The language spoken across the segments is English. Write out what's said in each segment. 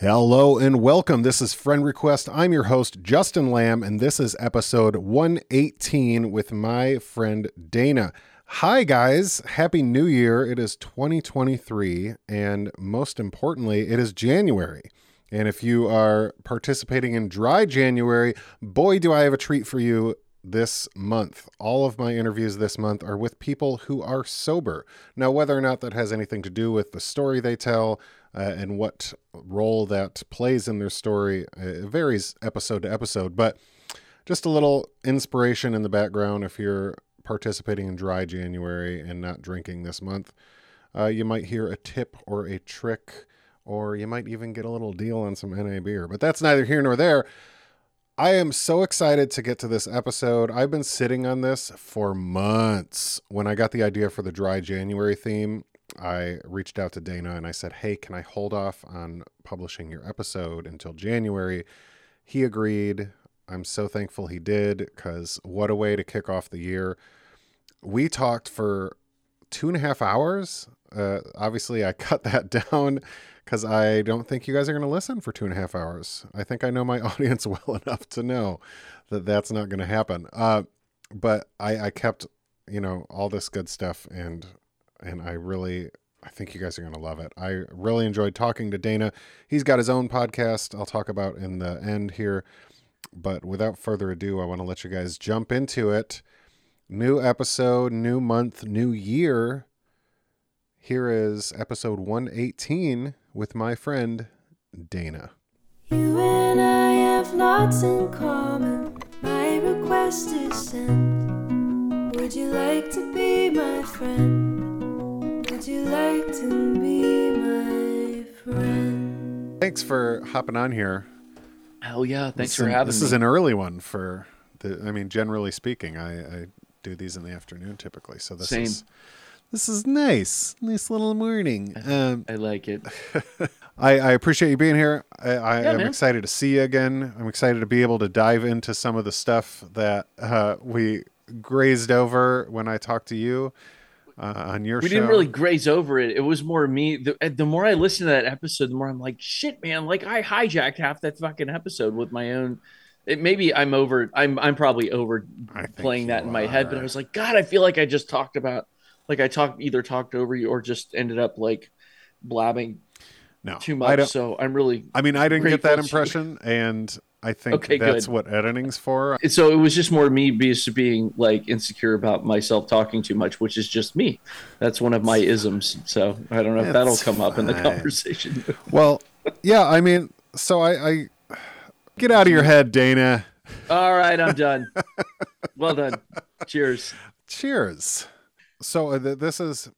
Hello and welcome. This is Friend Request. I'm your host, Justin Lamb, and this is episode 118 with my friend Dana. Hi, guys. Happy New Year. It is 2023, and most importantly, it is January. And if you are participating in Dry January, boy, do I have a treat for you this month. All of my interviews this month are with people who are sober. Now, whether or not that has anything to do with the story they tell uh, and what role that plays in their story, uh, it varies episode to episode, but just a little inspiration in the background if you're participating in Dry January and not drinking this month. Uh, you might hear a tip or a trick, or you might even get a little deal on some NA beer, but that's neither here nor there. I am so excited to get to this episode. I've been sitting on this for months. When I got the idea for the dry January theme, I reached out to Dana and I said, Hey, can I hold off on publishing your episode until January? He agreed. I'm so thankful he did because what a way to kick off the year. We talked for two and a half hours. Uh, obviously, I cut that down because I don't think you guys are going to listen for two and a half hours. I think I know my audience well enough to know that that's not going to happen. Uh, but I, I kept, you know, all this good stuff, and and I really, I think you guys are going to love it. I really enjoyed talking to Dana. He's got his own podcast. I'll talk about in the end here. But without further ado, I want to let you guys jump into it. New episode, new month, new year. Here is episode 118 with my friend Dana. You and I have lots in common. My request is sent. Would you like to be my friend? Would you like to be my friend? Thanks for hopping on here. Hell yeah! Thanks This for is- having This me. is an early one for the. I mean, generally speaking, I, I do these in the afternoon typically. So this Same. is this is nice, nice little morning. Um, I like it. I, I appreciate you being here. I, I Yeah, am man. excited to see you again. I'm excited to be able to dive into some of the stuff that uh, we grazed over when I talked to you uh, on your We show. didn't really graze over it. It was more me. The, the more I listen to that episode, the more I'm like, shit, man. Like I hijacked half that fucking episode with my own. It maybe I'm over. I'm I'm probably over playing that in my head. But. I was like, God, I feel like I just talked about. Like I talked either talked over you or just ended up like blabbing no, too much. So I'm really. I mean, I didn't get that impression, and I think Okay, that's good. what editing's for. So it was just more me being, being like insecure about myself talking too much, which is just me. That's one of my isms. So I don't know if that'll come up in the conversation. Well, yeah, I mean, so I, I get out of your head, Dana. All right, I'm done. Well done. Cheers. Cheers. So uh, th- this is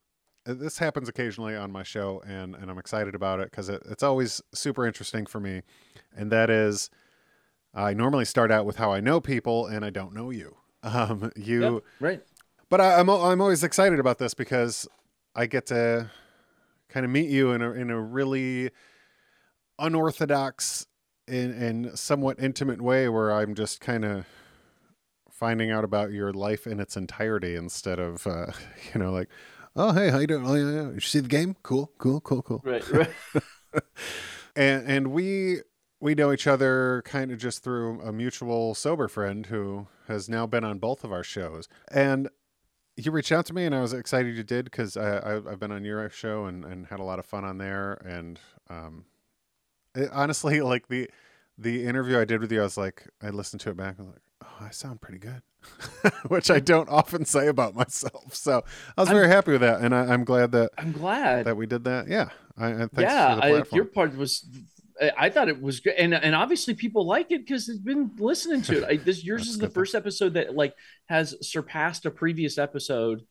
this happens occasionally on my show, and and I'm excited about it because it, it's always super interesting for me, and that is, I normally start out with how I know people, and I don't know you. Um, you, Yep, right. but I, I'm I'm always excited about this because I get to kind of meet you in a in a really unorthodox and and somewhat intimate way where I'm just kind of finding out about your life in its entirety instead of uh, you know like oh hey how you doing oh yeah, yeah. You see the game cool cool cool cool Right. Right. and and we we know each other kind of just through a mutual sober friend who has now been on both of our shows. And you reached out to me and i was excited you did because I, i've been on your show and, and had a lot of fun on there. And um it, honestly like the the interview i did with you i was like i listened to it back i was like oh i sound pretty good which i don't often say about myself. So i was I'm- very happy with that and I, i'm glad that I'm glad. that we did that. Yeah. I, I thanks yeah, for the I, your part was. I- thought it was good, and and obviously people like it because they've been listening to it. I, this yours is the good first episode that like has surpassed a previous episode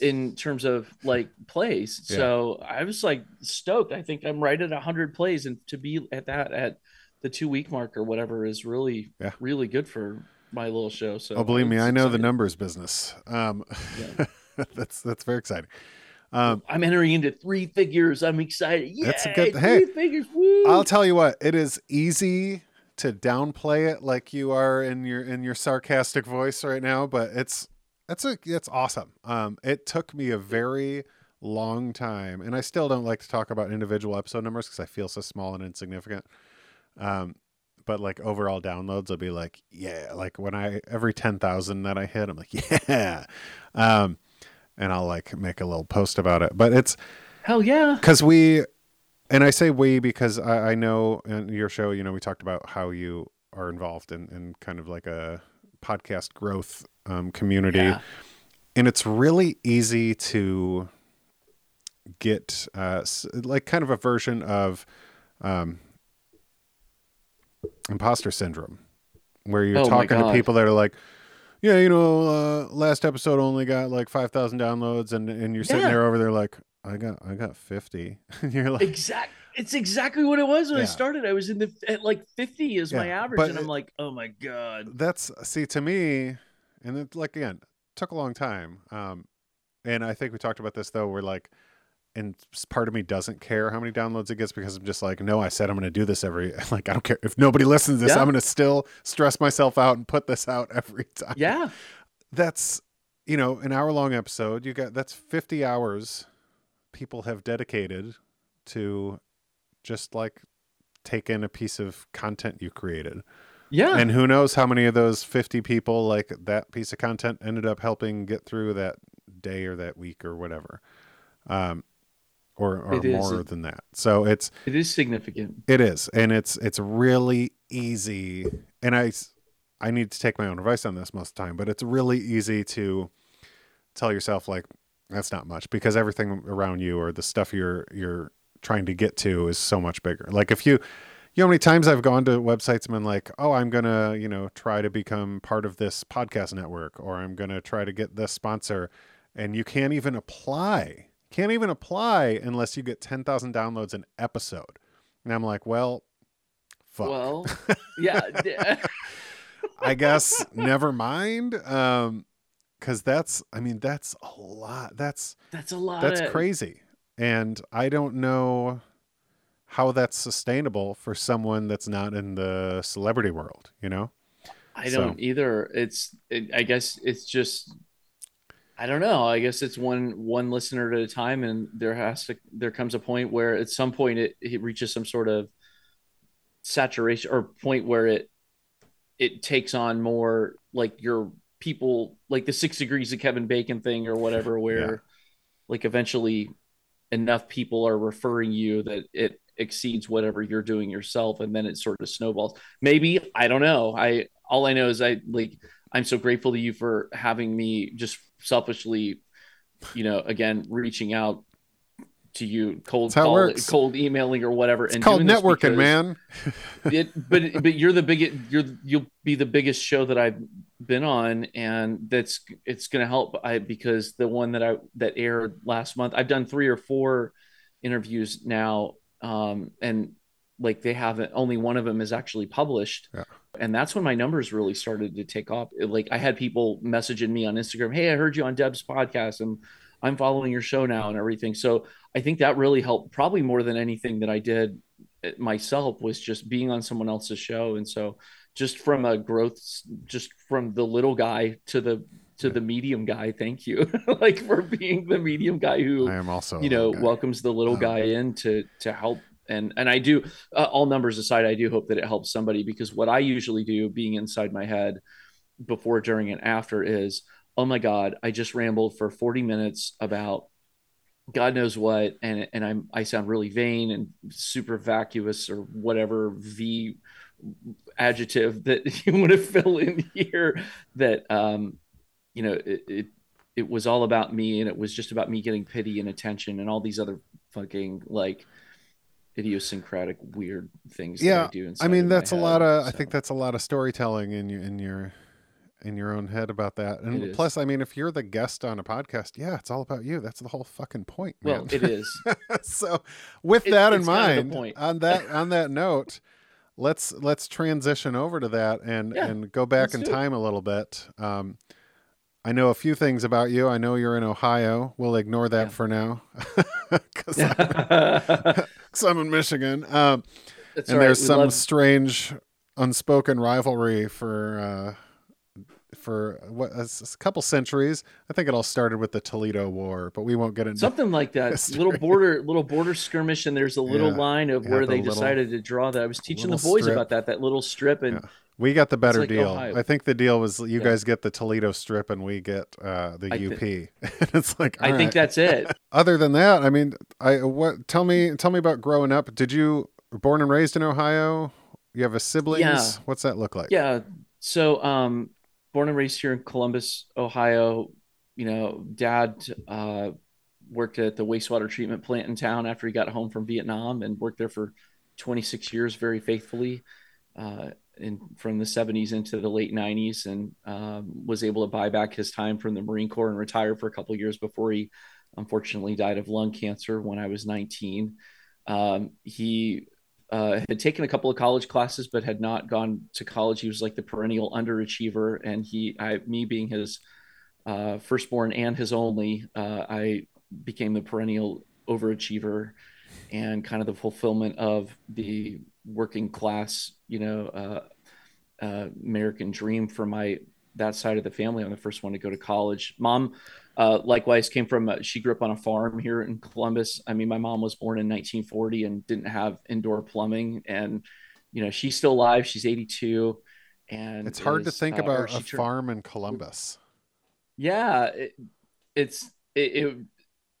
in terms of like plays. Yeah. So I was like stoked. I think I'm right at hundred plays, and to be at that at the two week mark or whatever is really Yeah. really good for my little show. So Oh, believe me, I know the numbers business. Um, Yeah. that's that's very exciting. Um, I'm entering into three figures. I'm excited. Yeah, That's a good- three hey, figures. Woo! I'll tell you what, it is easy to downplay it like you are in your in your sarcastic voice right now, but it's that's a it's awesome. Um, it took me a very long time, and I still don't like to talk about individual episode numbers because I feel so small and insignificant. Um, but like overall downloads, I'll be like, yeah, like when I every ten thousand that I hit, I'm like, yeah, um, and I'll like make a little post about it. But it's Hell yeah. because we, and I say we because I, I know in your show, you know, we talked about how you are involved in, in kind of like a podcast growth um, community, Yeah. and it's really easy to get uh, like kind of a version of um, imposter syndrome, where you're Oh talking to people that are like. Yeah, you know, uh, last episode only got like five thousand downloads, and and you're sitting Yeah. there over there like, I got I got fifty. and you're like, Exact. It's exactly what it was when Yeah. I started. I was in the at like 50 is my average, and I'm it- like, oh my god. that's see to me, and it like again took a long time. Um, and I think we talked about this though. We're like, and part of me doesn't care how many downloads it gets because I'm just like, no, I said I'm going to do this every. Like I don't care if nobody listens to this. Yeah. I'm going to still stress myself out and put this out every time. Yeah. that's you know an hour long episode. You got that's 50 hours people have dedicated to just like take in a piece of content you created. Yeah. And who knows how many of those 50 people, like that piece of content, ended up helping get through that day or that week or whatever. Um, or or It is. more than that. So it's, it is significant. it is. And it's, it's really easy. And I I need to take my own advice on this most of the time, but it's really easy to tell yourself, like, that's not much because everything around you or the stuff you're, you're trying to get to is so much bigger. Like if you, you know how many times I've gone to websites and been like, oh, I'm going to, you know, try to become part of this podcast network or I'm going to try to get this sponsor. And you can't even apply, can't even apply unless you get 10,000 downloads an episode. And I'm like, well, fuck. Well, yeah. I guess never mind. Um, cause that's, I mean, that's a lot. That's, that's a lot. that's of, crazy. And I don't know how that's sustainable for someone that's not in the celebrity world, you know? I So- don't either. It's. It, I guess it's just. I don't know. I guess it's one one listener at a time, and there has to there comes a point where at some point it, it reaches some sort of saturation or point where it it takes on more like your people like the six degrees of Kevin Bacon thing or whatever, where Yeah. like eventually enough people are referring you that it exceeds whatever you're doing yourself and then it sort of snowballs maybe i don't know i all i know is i like i'm so grateful to you for having me just selfishly you know again reaching out to you cold call, cold emailing or whatever It's and called networking, man. it, but but you're the biggest you're you'll be the biggest show that I've been on and that's it's going to help I because the one that I that aired last month I've done 3 or 4 interviews now um and like they haven't only one of them is actually published Yeah. And that's when my numbers really started to take off like I had people messaging me on Instagram hey I heard you on Deb's podcast. And I'm following your show now and everything. So I think that really helped probably more than anything that I did myself was just being on someone else's show. And so just from a growth just from the little guy to the to the medium guy thank you. Like for being the medium guy who I am also, you know welcomes the little Um, guy in to to help and and i do uh, all numbers aside i do hope that it helps somebody because what i usually do being inside my head before during and after is oh my god i just rambled for 40 minutes about god knows what and and i'm i sound really vain and super vacuous or whatever v adjective that you want to fill in here that um you know it, it it was all about me and it was just about me getting pity and attention and all these other fucking like idiosyncratic weird things that Yeah, I do I mean, that's a head, lot of. I think that's a lot of storytelling in your in your in your own head about that. And plus, I mean, if you're the guest on a podcast, yeah, it's all about you. That's the whole fucking point, well it is so, with It- that in it's kind of mind, on that on that note, let's let's transition over to that and Yeah, and go back in do it. time a little bit. Um, I know a few things about you. I know you're in Ohio. We'll ignore that Yeah. for now, because I'm in Michigan. Um, and right. there's We some love- strange unspoken rivalry for uh, for what a, a couple centuries. I think it all started with the Toledo War, but we won't get into something like that. history. Little border, little border skirmish, and there's a little Yeah. line of Yeah, where the they little- decided to draw that. I was teaching the boys strip. about that, that little strip, and Yeah. We got the better like deal. Ohio. I think the deal was you guys get the Toledo strip and we get uh, the I UP. and it's like I all think that's it. Other than that, I mean, I what? Tell me, tell me about growing up. Did you born and raised in Ohio? You have a siblings? Yeah. What's that look like? Yeah. So, um, born and raised here in Columbus, Ohio. You know, dad uh, worked at the wastewater treatment plant in town after he got home from Vietnam and worked there for 26 years very faithfully. Uh, in from the 70s into the late 90s, and um, was able to buy back his time from the Marine Corps and retire for a couple years before he unfortunately died of lung cancer when I was 19. Um, he uh, had taken a couple of college classes, but had not gone to college. He was like the perennial underachiever, and he, I, me being his uh, firstborn and his only, uh, I became the perennial overachiever, and kind of the fulfillment of the working class, you know, uh, uh, American dream for my that side of the family. I'm the first one to go to college. Mom, uh, likewise, came from. Uh, she grew up on a farm here in Columbus. I mean, my mom was born in 1940 and didn't have indoor plumbing, and you know, she's still alive. She's 82, and It's hard to think uh, about a turned- farm in Columbus. yeah it, it's it, it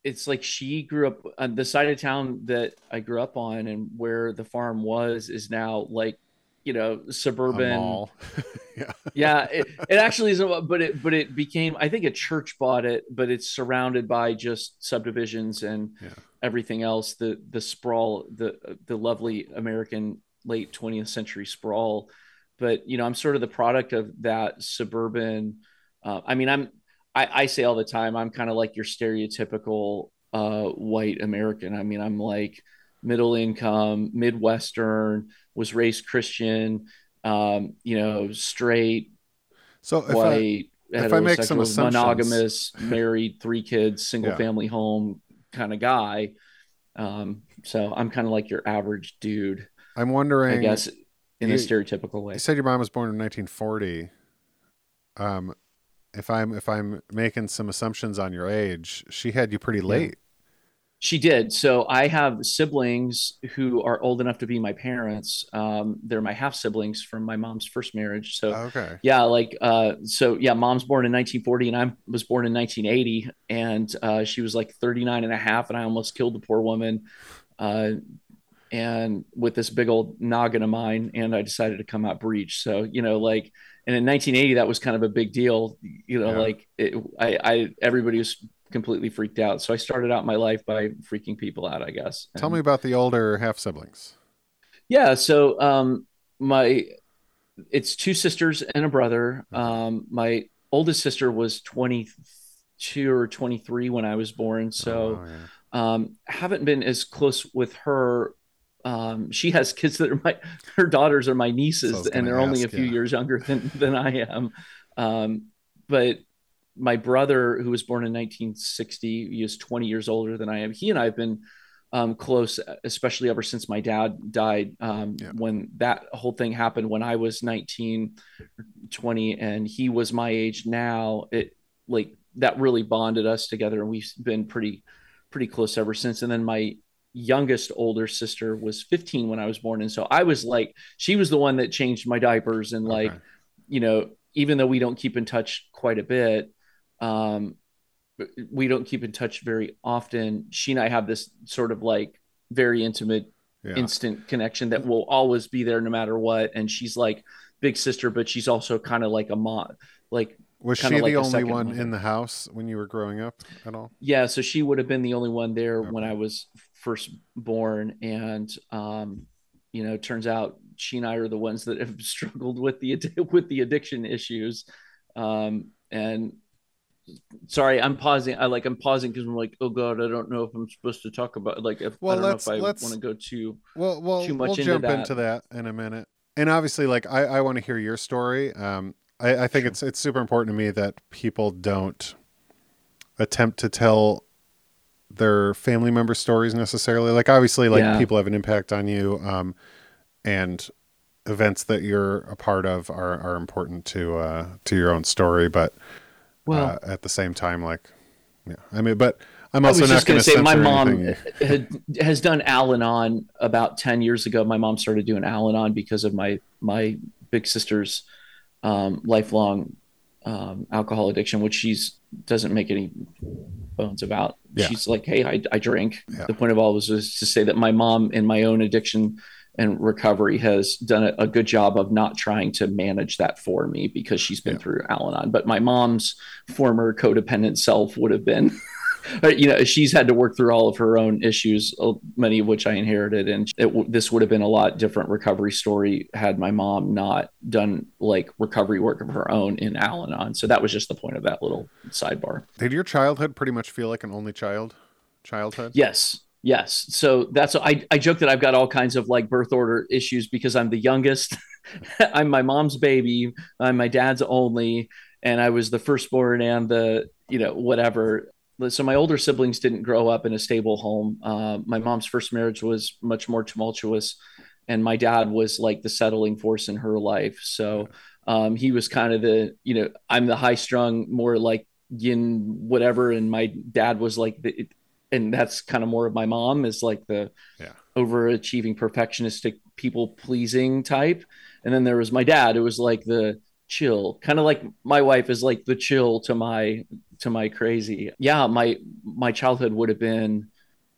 it's like she grew up on the side of town that i grew up on and where the farm was is now like you know suburban yeah. yeah it, it actually isn't but it but it became i think a church bought it but it's surrounded by just subdivisions and Yeah. everything else the the sprawl the the lovely american late 20th century sprawl but you know i'm sort of the product of that suburban uh, i mean i'm I, I say all the time i'm kind of like your stereotypical uh, white american i mean i'm like middle income midwestern was raised christian um, you know straight So if I, white if I make some assumptions- monogamous married three kids single Yeah. family home kind of guy um, so i'm kind of like your average dude I'm wondering, i guess in you- a stereotypical way you said your mom was born in 1940. Um, if I'm if I'm making some assumptions on your age, she had you pretty late. She did. So I have siblings who are old enough to be my parents. Um, they're my half siblings from my mom's first marriage. So Okay. yeah, like uh, so yeah, mom's born in 1940 and I was born in 1980 and uh, she was like 39 and a half and I almost killed the poor woman. Uh, and with this big old noggin of mine and I decided to come out breech. So, you know, like, and in 1980, that was kind of a big deal, you know, Yeah. like it, I, I, everybody was completely freaked out. So I started out my life by freaking people out, I guess. Tell And- me about the older half siblings. yeah. So um, my it's two sisters and a brother. Um, my oldest sister was 22 or 23 when I was born. So Oh, yeah. um, haven't been as close with her. Um, she has kids that are my her daughters are my nieces, was and they're only a ask, few yeah. years younger than than I am. Um, but my brother, who was born in 1960, he is 20 years older than I am. He and I have been um, close, especially ever since my dad died. Um, Yeah. When that whole thing happened, when I was 19, 20, and he was my age now, it like that really bonded us together, and we've been pretty pretty close ever since. And then my youngest older sister was 15 when I was born, and so I was like, she was the one that changed my diapers, and like, Okay. you know, even though we don't keep in touch quite a bit, um, we don't keep in touch very often. She and I have this sort of like very intimate Yeah. instant connection that will always be there no matter what. And she's like big sister, but she's also kind of like a mom. Like, Was she like the only one in the house when you were growing up at all? yeah, so she would have been the only one there when I was first born. And, um, you know, turns out she and I are the ones that have struggled with the with the addiction issues. Um, and sorry, I'm pausing. I like I'm pausing because I'm like, oh god, I don't know if I'm supposed to talk about like if Well, I don't let's- know if I want to go too. Well, well, too much we'll into jump that. into that in a minute. And obviously, like I, I want to hear your story. Um, I, I think Sure. it's it's super important to me that people don't attempt to tell their family member stories necessarily. Like obviously, like Yeah. people have an impact on you, um, and events that you're a part of are, are important to uh, to your own story, but Well- uh, at the same time, like, yeah, I mean, but I'm also not just going to say my mom had, has done Al-Anon about 10 years ago. My mom started doing Al-Anon because of my my big sister's um, lifelong um, alcohol addiction, which she's doesn't make any bones about. Yeah. She's like, "Hey, I, I drink." Yeah. The point of all was was to say that my mom in my own addiction and recovery has done a, good job of not trying to manage that for me because she's been Yeah. through Al-Anon. But my mom's former codependent self would have been, you know she's had to work through all of her own issues uh, many of which i inherited and it, this would have been a lot different recovery story had my mom not done like recovery work of her own in al-anon so that was just the point of that little sidebar Did your childhood pretty much feel like an only child childhood? yes yes. So that's I, I joke that i've got all kinds of like birth order issues because i'm the youngest. I'm my mom's baby. I'm my dad's only. And i was the firstborn and the you know whatever. So my older siblings didn't grow up in a stable home. Uh, my mom's first marriage was much more tumultuous. And my dad was like the settling force in her life. So um, he was kind of the you know i'm the high strung more like yin whatever. And my dad was like the and that's kind of more of my mom is like the Yeah. overachieving perfectionistic people pleasing type. And then there was my dad who was like the chill kind of like my wife is like the chill to my to my crazy. Yeah my my childhood would have been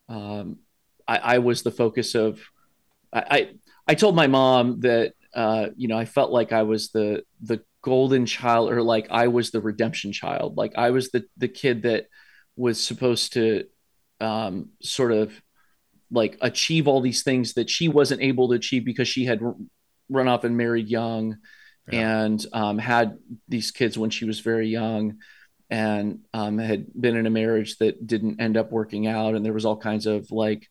um i, I was the focus of I, I i told my mom that uh you know i felt like i was the the golden child or like i was the redemption child. Like i was the the kid that was supposed to um sort of like achieve all these things that she wasn't able to achieve because she had run off and married young Yeah. and um, had these kids when she was very young and um, had been in a marriage that didn't end up working out. And there was all kinds of like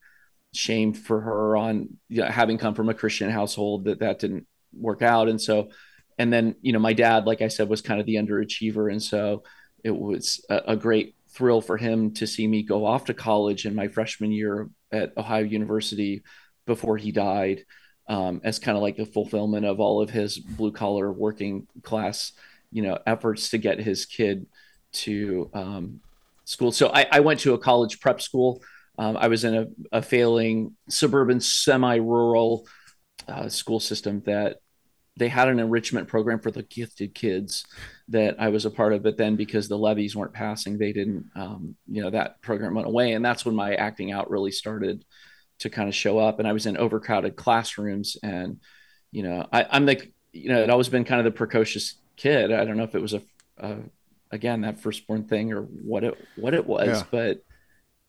shame for her on you know, having come from a christian household that that didn't work out. And so and then you know my dad like i said was kind of the underachiever. And so it was a, a great thrill for him to see me go off to college in my freshman year at ohio university before he died um, as kind of like the fulfillment of all of his blue collar working class you know efforts to get his kid to um, school. So I, I went to a college prep school. Um, i was in a, a failing suburban semi-rural uh, school system that they had an enrichment program for the gifted kids that I was a part of, but then because the levies weren't passing, they didn't, um, you know, that program went away. And that's when my acting out really started to kind of show up. And I was in overcrowded classrooms and, you know, I, I'm like, you know, it always been kind of the precocious kid. I don't know if it was a, a again, that firstborn thing or what it, what it was, Yeah. but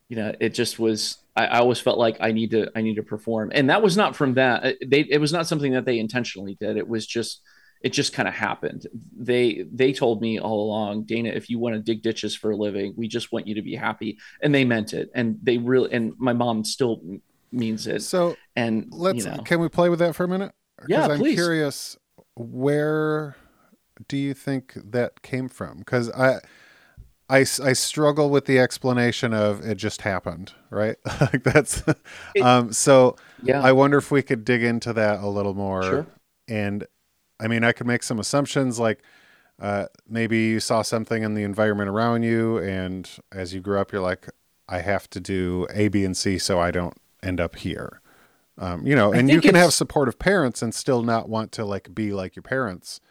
you know, it just was, I, I always felt like I need to, I need to perform. And that was not from that. It- They, it was not something that they intentionally did. It was just, it just kind of happened. They, they told me all along, Dana, if you want to dig ditches for a living, we just want you to be happy. And they meant it. And they really, and my mom still means it. So And let's you know, can we play with that for a minute? Yeah, I'm please. curious where do you think that came from? Because I, I, I struggle with the explanation of it just happened, right? like that's, um, so yeah, I wonder if we could dig into that a little more. Sure. And I mean, I could make some assumptions like uh, maybe you saw something in the environment around you, and as you grew up, you're like, I have to do A, B, and C so I don't end up here. Um, you know, and you can have supportive parents and still not want to like be like your parents.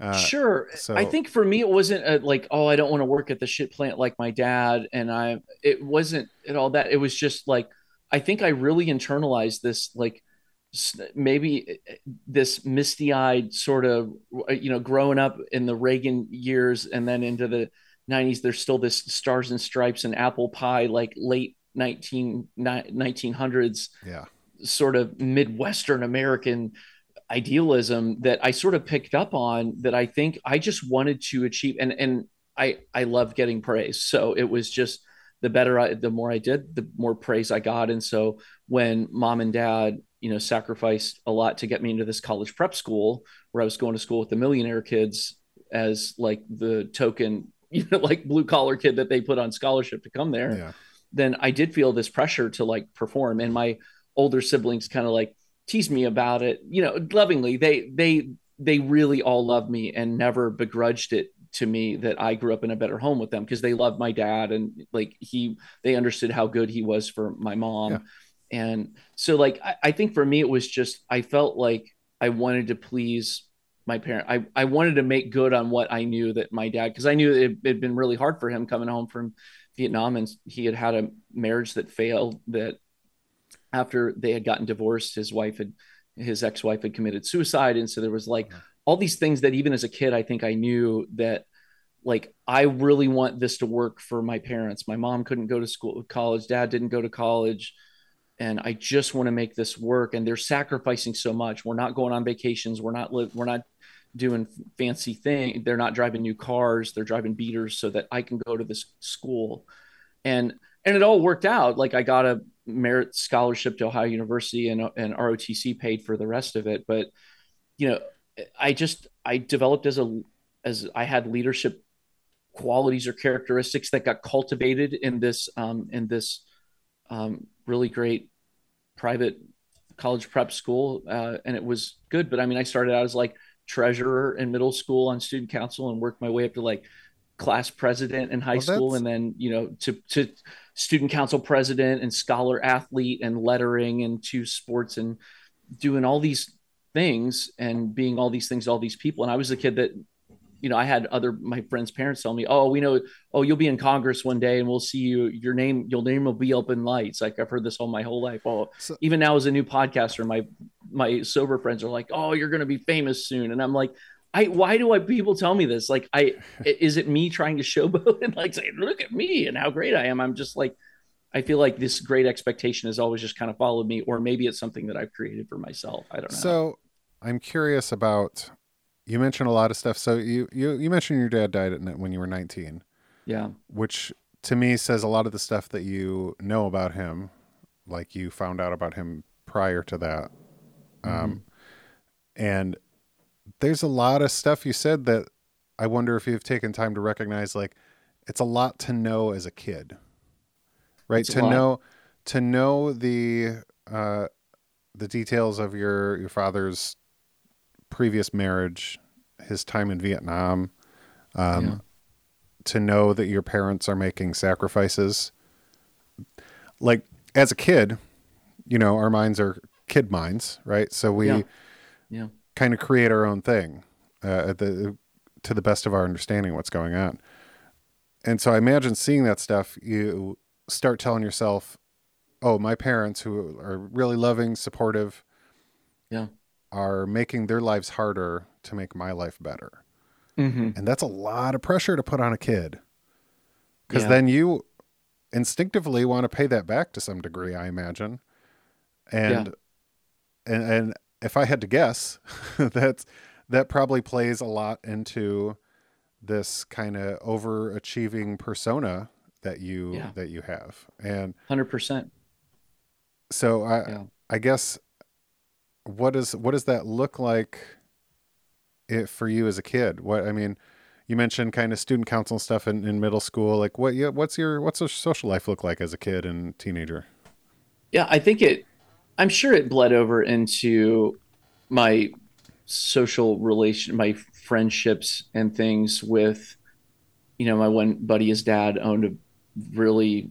Uh, sure. so- I think for me, it wasn't a, like, oh, I don't want to work at the shit plant like my dad. And I, it wasn't at all that. It was just like, I think I really internalized this, like, maybe eh, this misty eyed sort of, uh, you know, growing up in the Reagan years and then into the 90s, there's still this stars and stripes and apple pie, like late 19, 1900s yeah. sort of Midwestern American idealism that I sort of picked up on that I think I just wanted to achieve. And, and I, I love getting praise. So it was just the better I, the more I did, the more praise I got. And so when mom and dad, you know, sacrificed a lot to get me into this college prep school where I was going to school with the millionaire kids as like the token, you know, like blue collar kid that they put on scholarship to come there Yeah. then I did feel this pressure to like perform. And my older siblings kind of like tease me about it, you know, lovingly. They they they really all loved me and never begrudged it to me that I grew up in a better home with them because they loved my dad and like he they understood how good he was for my mom. Yeah. And so like I, I think for me it was just I felt like I wanted to please my parent. I, I wanted to make good on what I knew that my dad, because I knew it had been really hard for him coming home from Vietnam and he had had a marriage that failed that after they had gotten divorced, his wife had, his ex-wife had committed suicide. And so there was like all these things that even as a kid, I think I knew that like, I really want this to work for my parents. My mom couldn't go to school, college. Dad didn't go to college and I just want to make this work. And they're sacrificing so much. We're not going on vacations. We're not li- we're not doing fancy thing. They're not driving new cars. They're driving beaters so that I can go to this school. And and it all worked out. Like I got a merit scholarship to Ohio University and and ROTC paid for the rest of it. But you know, I just I developed as a as I had leadership qualities or characteristics that got cultivated in this um, in this um, really great private college prep school, uh, and it was good. But I mean, I started out as like treasurer in middle school on student council and worked my way up to like class president in high well, school, and then you know to to student council president and scholar athlete and lettering and two sports and doing all these things and being all these things to all these people. And I was the kid that you know, I had other my friends' parents tell me, "Oh, we know, oh, you'll be in Congress one day, and we'll see you. Your name, your name will be up in lights." Like I've heard this all my whole life. Oh, so, even now as a new podcaster, my my sober friends are like, "Oh, you're going to be famous soon," and I'm like, "I why do I people tell me this? Like, I is it me trying to showboat and like say, look at me and how great I am?" I'm just like, I feel like this great expectation has always just kind of followed me, or maybe it's something that I've created for myself. I don't know. So I'm curious about you mentioned a lot of stuff. So you you you mentioned your dad died at when you were 19. Yeah. Which to me says a lot of the stuff that you know about him, like you found out about him prior to that. Mm-hmm. Um, and there's a lot of stuff you said that I wonder if you've taken time to recognize. Like, it's a lot to know as a kid, right? It's to know to know the uh, the details of your your father's previous marriage, his time in Vietnam, um, yeah. to know that your parents are making sacrifices. Like as a kid, you know, our minds are kid minds, right? So we yeah. yeah. Kind of create our own thing uh, the, to the best of our understanding what's going on. And so I imagine seeing that stuff, you start telling yourself, oh, my parents who are really loving, supportive, yeah, are making their lives harder to make my life better. Mm-hmm. And that's a lot of pressure to put on a kid. Because yeah. then you instinctively want to pay that back to some degree, I imagine. And yeah. and and if I had to guess, that's that probably plays a lot into this kind of overachieving persona that you yeah. that you have. And 100%. So I I guess what does what does that look like it, for you as a kid? What I mean, you mentioned kind of student council stuff in, in middle school. Like what? Yeah, what's your what's your social life look like as a kid and teenager? Yeah, I think it. I'm sure it bled over into my social relation, my friendships and things with, you know, my one buddy, his dad owned a really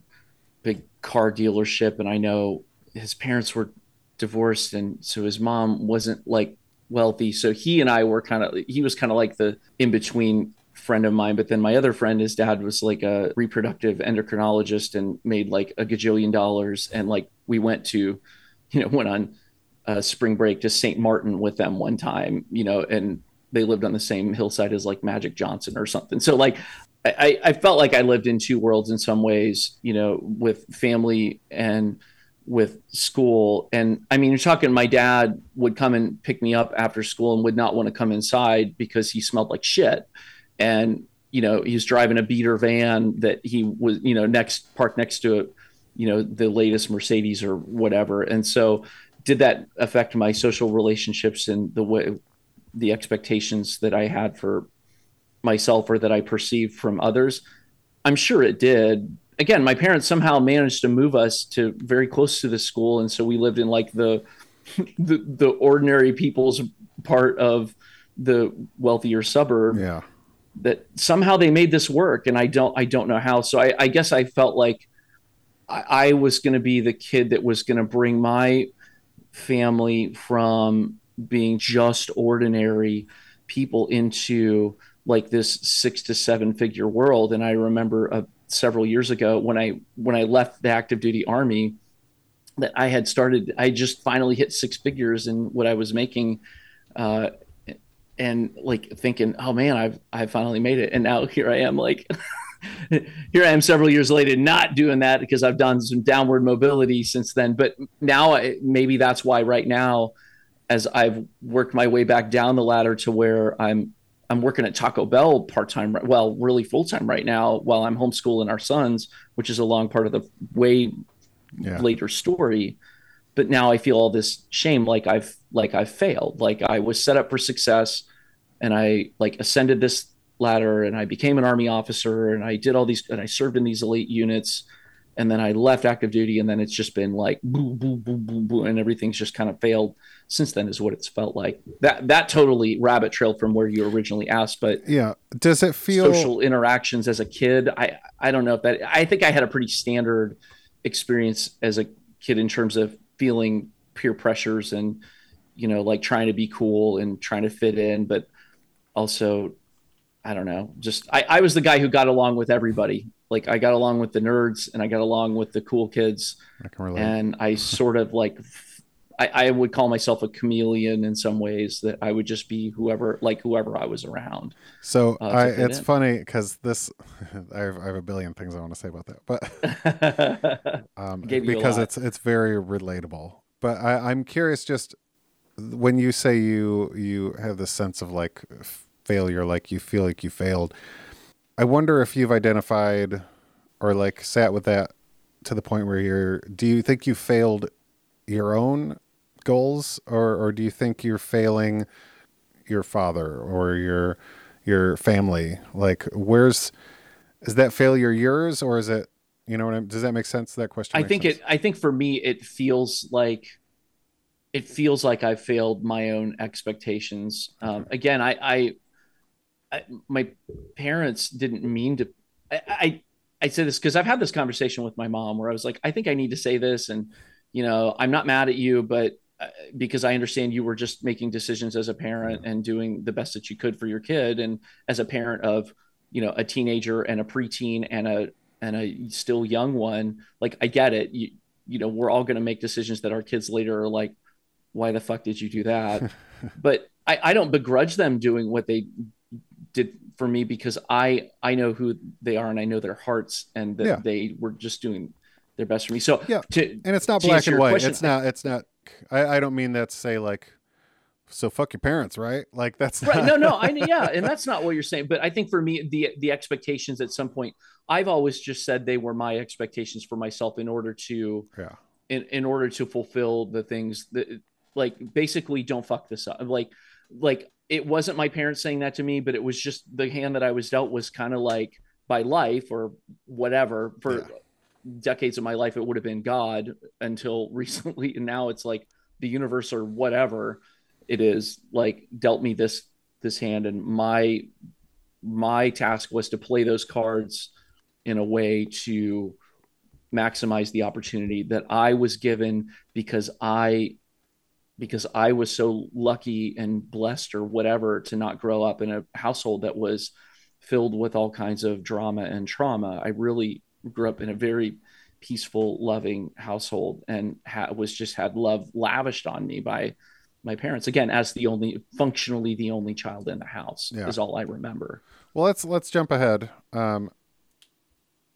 big car dealership, and I know his parents were divorced and so his mom wasn't like wealthy. So he and i were kind of he was kind of like the in between friend of mine but then my other friend his dad was like a reproductive endocrinologist and made like a gajillion dollars and like we went to you know went on a spring break to st martin with them one time you know and they lived on the same hillside as like magic johnson or something so like I, I felt like I lived in two worlds in some ways, you know, with family and with school. And I mean, you're talking, my dad would come and pick me up after school and would not want to come inside because he smelled like shit. And, you know, he was driving a beater van that he was, you know, next parked next to you know, the latest Mercedes or whatever. And so, did that affect my social relationships and the way, the expectations that I had for myself or that I perceived from others? I'm sure it did again, my parents somehow managed to move us to very close to the school, and so we lived in like the the the ordinary people's part of the wealthier suburb Yeah. that somehow they made this work and i don't i don't know how so i, I guess i felt like i, I was going to be the kid that was going to bring my family from being just ordinary people into like this six to seven figure world. And i remember uh, several years ago when i when i left the active duty army that i had started i just finally hit six figures in what i was making uh, and like thinking, oh man, I've I finally made it, and now here I am, like here I am several years later, not doing that because I've done some downward mobility since then. But now I, maybe that's why right now, as I've worked my way back down the ladder to where I'm I'm working at Taco Bell part time, well, really full time right now while I'm homeschooling our sons, which is a long part of the way Yeah. later story but now i feel all this shame like i've like i've failed like i was set up for success and i like ascended this ladder and i became an army officer and i did all these and i served in these elite units and then i left active duty and then it's just been like boo boo boo boo boo and everything's just kind of failed since then is what it's felt like that that totally rabbit trailed from where you originally asked but Yeah. Does it feel social interactions as a kid i i don't know if that i think i had a pretty standard experience as a kid in terms of feeling peer pressures and you know like trying to be cool and trying to fit in but also i don't know just i, I was the guy who got along with everybody like i got along with the nerds and i got along with the cool kids I can relate. and I sort of like I, I would call myself a chameleon in some ways that I would just be whoever like whoever I was around. So uh, I, it's in. funny because this, I have, I have a billion things I want to say about that, but um, Gave you a because it's it's very relatable. But I, I'm curious, just when you say you you have this sense of like failure, like you feel like you failed. I wonder if you've identified or like sat with that to the point where you're. Do you think you failed your own goals, or or do you think you're failing your father or your your family? Like, where's is that failure yours, or is it? You know what I'm? Does that make sense? That question. I think sense? it I think for me it feels like it feels like I failed my own expectations. Um, again, I, I, I my parents didn't mean to. I I, I say this because I've had this conversation with my mom where I was like, I think I need to say this, and you know, I'm not mad at you, but uh, because I understand you were just making decisions as a parent and doing the best that you could for your kid, and as a parent of you know a teenager and a preteen and a and a still young one, like I get it. You you know, we're all going to make decisions that our kids later are like, why the fuck did you do that? but I, I don't begrudge them doing what they did for me because I I know who they are and I know their hearts and that Yeah. they were just doing their best for me. So Yeah. to and it's not black and white. question, it's not. It's not. I, I don't mean that to say like, so fuck your parents, right? Like that's right not, no no i yeah and that's not what you're saying but i think for me the the expectations at some point i've always just said they were my expectations for myself in order to Yeah. in, in order to fulfill the things that like basically don't fuck this up like like it wasn't my parents saying that to me but it was just the hand that i was dealt was kind of like by life or whatever for Yeah. decades of my life it would have been god until recently and now it's like the universe or whatever it is like dealt me this this hand and my my task was to play those cards in a way to maximize the opportunity that I was given because I because I was so lucky and blessed or whatever to not grow up in a household that was filled with all kinds of drama and trauma. I really grew up in a very peaceful, loving household and ha- was just had love lavished on me by my parents. Again, as the only functionally the only child in the house Yeah. is all I remember. Well, let's let's jump ahead. Um,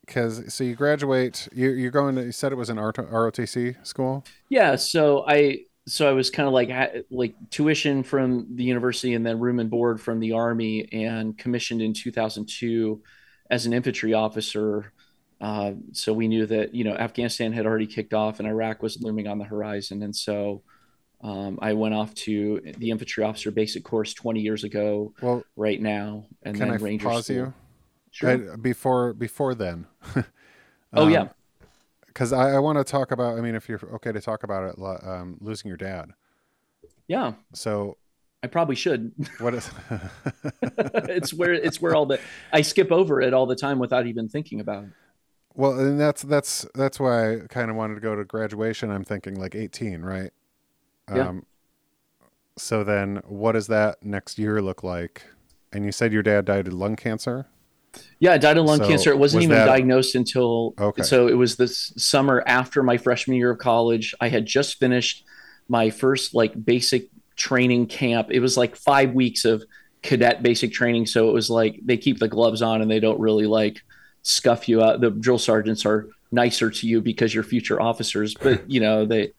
because so you graduate, you you're going to. You said it was an ROTC school. Yeah, so I so I was kind of like like tuition from the university and then room and board from the army and commissioned in 2002 as an infantry officer. Uh, so we knew that you know Afghanistan had already kicked off and Iraq was looming on the horizon, and so um, I went off to the infantry officer basic course 20 years ago, Well, right now, and can then I Ranger pause school. you? Sure. I- before before then. oh yeah, because I, I want to talk about. I mean, if you're okay to talk about it, um, losing your dad. Yeah, So I probably should. what is it's where it's where all the I skip over it all the time without even thinking about it. Well, and that's that's that's why I kind of wanted to go to graduation. I'm thinking like 18, right? Yeah. Um so then what does that next year look like? And you said your dad died of lung cancer? Yeah, I died of lung So, cancer. It wasn't was even that- diagnosed until Okay. so it was this summer after my freshman year of college. I had just finished my first like basic training camp. It was like five weeks of cadet basic training. So it was like they keep the gloves on and they don't really like scuff you out. The drill sergeants are nicer to you because you're future officers, but you know, they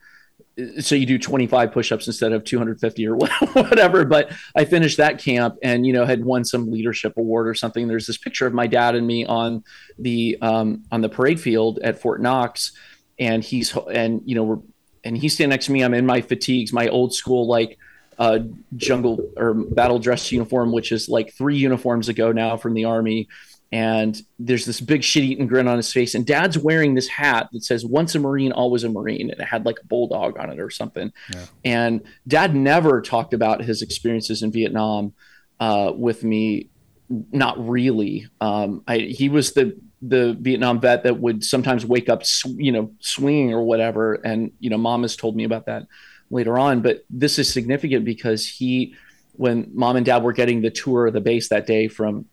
so you do 25 push-ups instead of 250 or whatever but i finished that camp and you know had won some leadership award or something. There's this picture of my dad and me on the um, on the parade field at fort knox and he's and you know we're and he's standing next to me. I'm in my fatigues my old school like uh, jungle or battle dress uniform which is like three uniforms ago now from the army and there's this big shit eating grin on his face and dad's wearing this hat that says once a marine always a marine and it had like a bulldog on it or something Yeah. and dad never talked about his experiences in vietnam uh, with me not really um, I, he was the the vietnam vet that would sometimes wake up sw- you know swinging or whatever and you know mom has told me about that later on but this is significant because he when mom and dad were getting the tour of the base that day from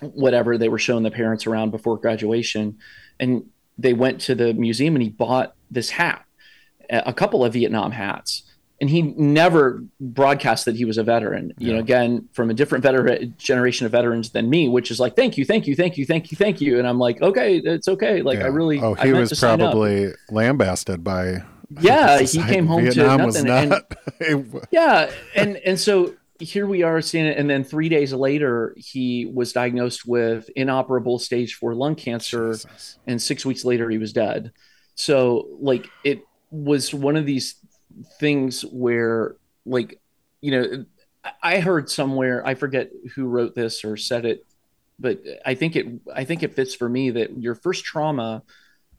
whatever they were showing the parents around before graduation and they went to the museum and he bought this hat a couple of vietnam hats. And he never broadcast that he was a veteran. You know again from a different veteran generation of veterans than me which is like thank you thank you thank you thank you thank you. And i'm like okay it's okay. Like i really Oh, I he was probably lambasted by yeah he came home Vietnam to was nothing and, not it- yeah and and so here we are seeing it and then three days later he was diagnosed with inoperable stage four lung cancer Jesus. and six weeks later he was dead so like it was one of these things where like you know i heard somewhere i forget who wrote this or said it but i think it i think it fits for me that your first trauma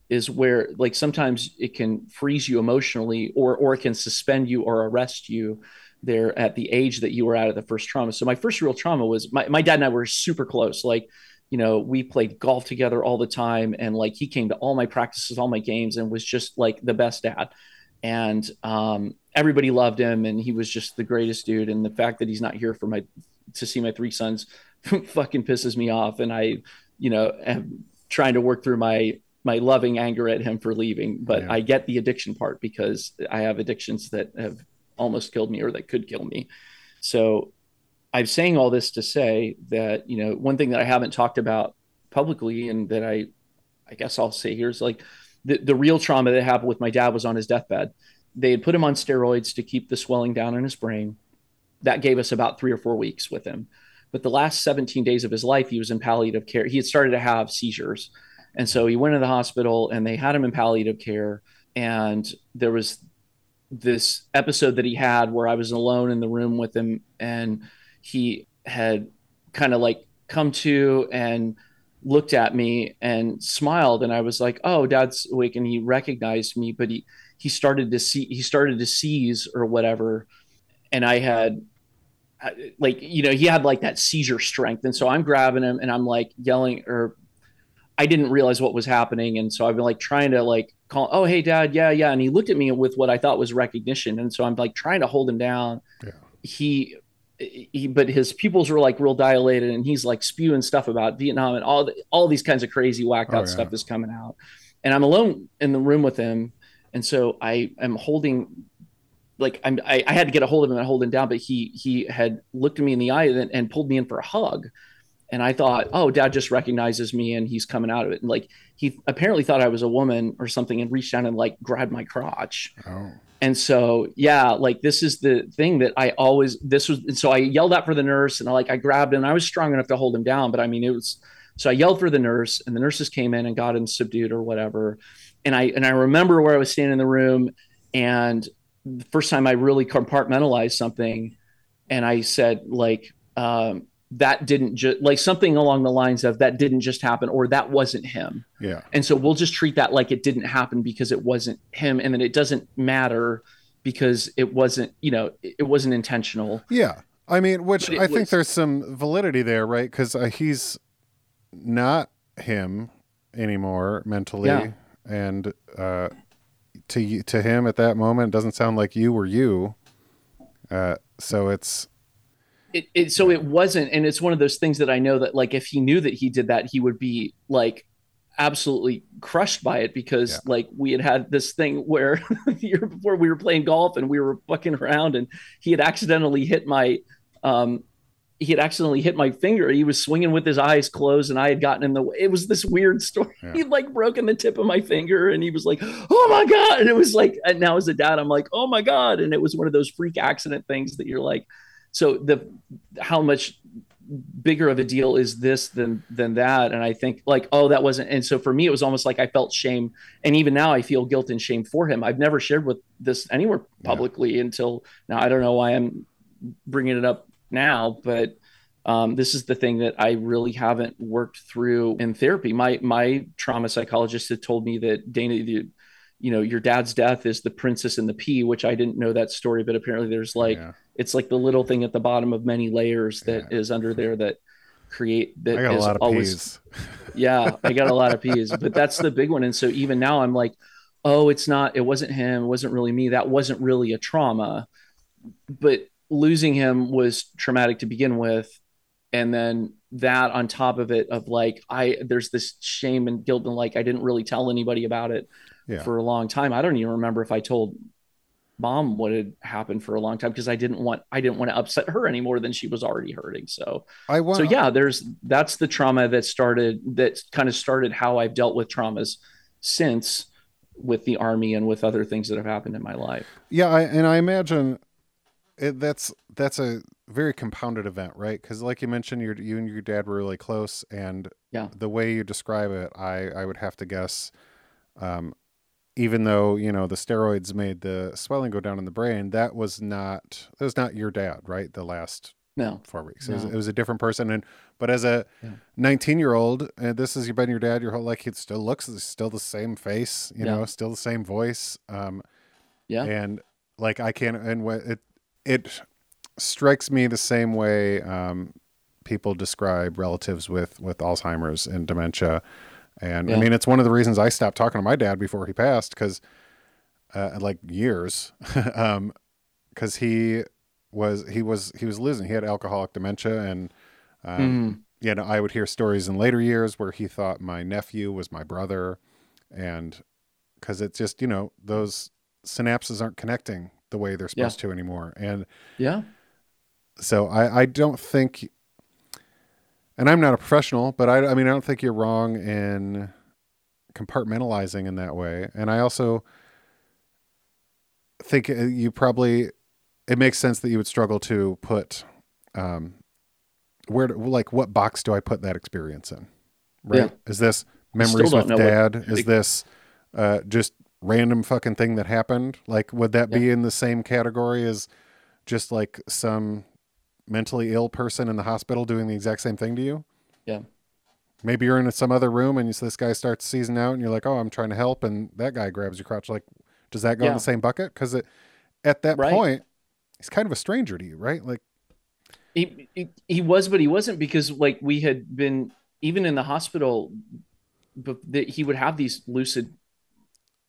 is where like sometimes it can freeze you emotionally or or it can suspend you or arrest you there at the age that you were at at the first trauma. So my first real trauma was my, my dad and i were super close. Like you know we played golf together all the time and like he came to all my practices all my games and was just like the best dad. And um, everybody loved him and he was just the greatest dude. And the fact that he's not here for my to see my three sons fucking pisses me off. And i you know am trying to work through my my loving anger at him for leaving. But Yeah. i get the addiction part because i have addictions that have almost killed me or that could kill me. So i'm saying all this to say that you know one thing that i haven't talked about publicly and that i i guess i'll say here is like the, the real trauma that happened with my dad was on his deathbed. They had put him on steroids to keep the swelling down in his brain. That gave us about three or four weeks with him. But the last 17 days of his life he was in palliative care. He had started to have seizures. And so he went to the hospital and they had him in palliative care. And there was this episode that he had where i was alone in the room with him and he had kind of like come to and looked at me and smiled. And i was like oh dad's awake and he recognized me but he he started to see he started to seize or whatever. And i had like you know he had like that seizure strength. And so i'm grabbing him and i'm like yelling or i didn't realize what was happening. And so i've been like trying to like call oh hey dad yeah yeah and he looked at me with what i thought was recognition and so i'm like trying to hold him down Yeah. he he but his pupils were like real dilated and he's like spewing stuff about vietnam and all the, all these kinds of crazy whacked Oh, out yeah. stuff is coming out and i'm alone in the room with him and so i am holding like I'm, I, I had to get a hold of him and hold him down, but he he had looked at me in the eye and, and pulled me in for a hug, and I thought, oh, Dad just recognizes me and he's coming out of it, and like he apparently thought I was a woman or something and reached down and like grabbed my crotch, Oh. and so yeah, like this is the thing that I always this was, and so I yelled out for the nurse and I like I grabbed him, and I was strong enough to hold him down, but I mean it was so I yelled for the nurse and the nurses came in and got him subdued or whatever, and I and I remember where I was standing in the room and the first time I really compartmentalized something, and I said like um, that didn't just like something along the lines of that didn't just happen or that wasn't him, Yeah. and so we'll just treat that like it didn't happen because it wasn't him, and then it doesn't matter because it wasn't, you know, it wasn't intentional. Yeah. I mean, which I think there's some validity there, right? Because uh, he's not him anymore mentally, Yeah. and uh, to to him at that moment, it doesn't sound like you were you. Uh, so it's it, it so it wasn't and it's one of those things that i know that like if he knew that he did that he would be like absolutely crushed by it because Yeah. like we had had this thing where the year before we were playing golf and we were fucking around and he had accidentally hit my um he had accidentally hit my finger he was swinging with his eyes closed and i had gotten in the way it was this weird story Yeah. he'd like broken the tip of my finger and he was like oh my god and it was like and now as a dad i'm like oh my god and it was one of those freak accident things that you're like so the how much bigger of a deal is this than than that? And i think like oh that wasn't and so for me it was almost like i felt shame. And even now i feel guilt and shame for him. I've never shared with this anywhere Yeah. publicly until now. I don't know why i'm bringing it up now but um, this is the thing that i really haven't worked through in therapy. My my trauma psychologist had told me that dana the, you know your dad's death is the princess and the pea which i didn't know that story but apparently there's like yeah. It's like the little thing at the bottom of many layers that is under there that create that I got a lot of always yeah i got a lot of peas but that's the big one. And so even now i'm like oh it's not it wasn't him it wasn't really me that wasn't really a trauma. But losing him was traumatic to begin with. And then that on top of it of like i there's this shame and guilt and like i didn't really tell anybody about it Yeah. for a long time. I don't even remember if i told mom what had happened for a long time because i didn't want i didn't want to upset her any more than she was already hurting so I want. so yeah there's that's the trauma that started that kind of started how i've dealt with traumas since with the army and with other things that have happened in my life Yeah, I, and I imagine it, that's that's a very compounded event, right? Because like you mentioned, your you and your dad were really close, and Yeah. the way you describe it, I I would have to guess, um, even though you know the steroids made the swelling go down in the brain, that was not that was not your dad, right? The last no four weeks, it, was, it was a different person, and but as a Yeah. 19 year old, and this has been your dad your whole like it still looks it's still the same face, you Yeah. know, still the same voice. Um, yeah and like I can't and what it it strikes me the same way um, people describe relatives with with Alzheimer's and dementia, and I mean it's one of the reasons I stopped talking to my dad before he passed because uh, like years, um, because he was he was he was losing he had alcoholic dementia and um, Mhm. you know I would hear stories in later years where he thought my nephew was my brother, and because it's just you know those synapses aren't connecting the way they're Yeah. supposed to anymore. And yeah. so I, I don't think and i'm not a professional but I, I mean i don't think you're wrong in compartmentalizing in that way. And i also think uh, you probably it makes sense that you would struggle to put um where do- like what box do i put that experience in? Right? Yeah. is this memories with know what- dad? is this uh just random fucking thing that happened? Like would that be in the same category as just like some mentally ill person in the hospital doing the exact same thing to you? Yeah. maybe you're in some other room and you, this guy starts seizing out and you're like oh i'm trying to help and that guy grabs your crotch. Like does that go in the same bucket? Because at that Right. point he's kind of a stranger to you right? Like he, he he was but he wasn't because like we had been even in the hospital but that he would have these lucid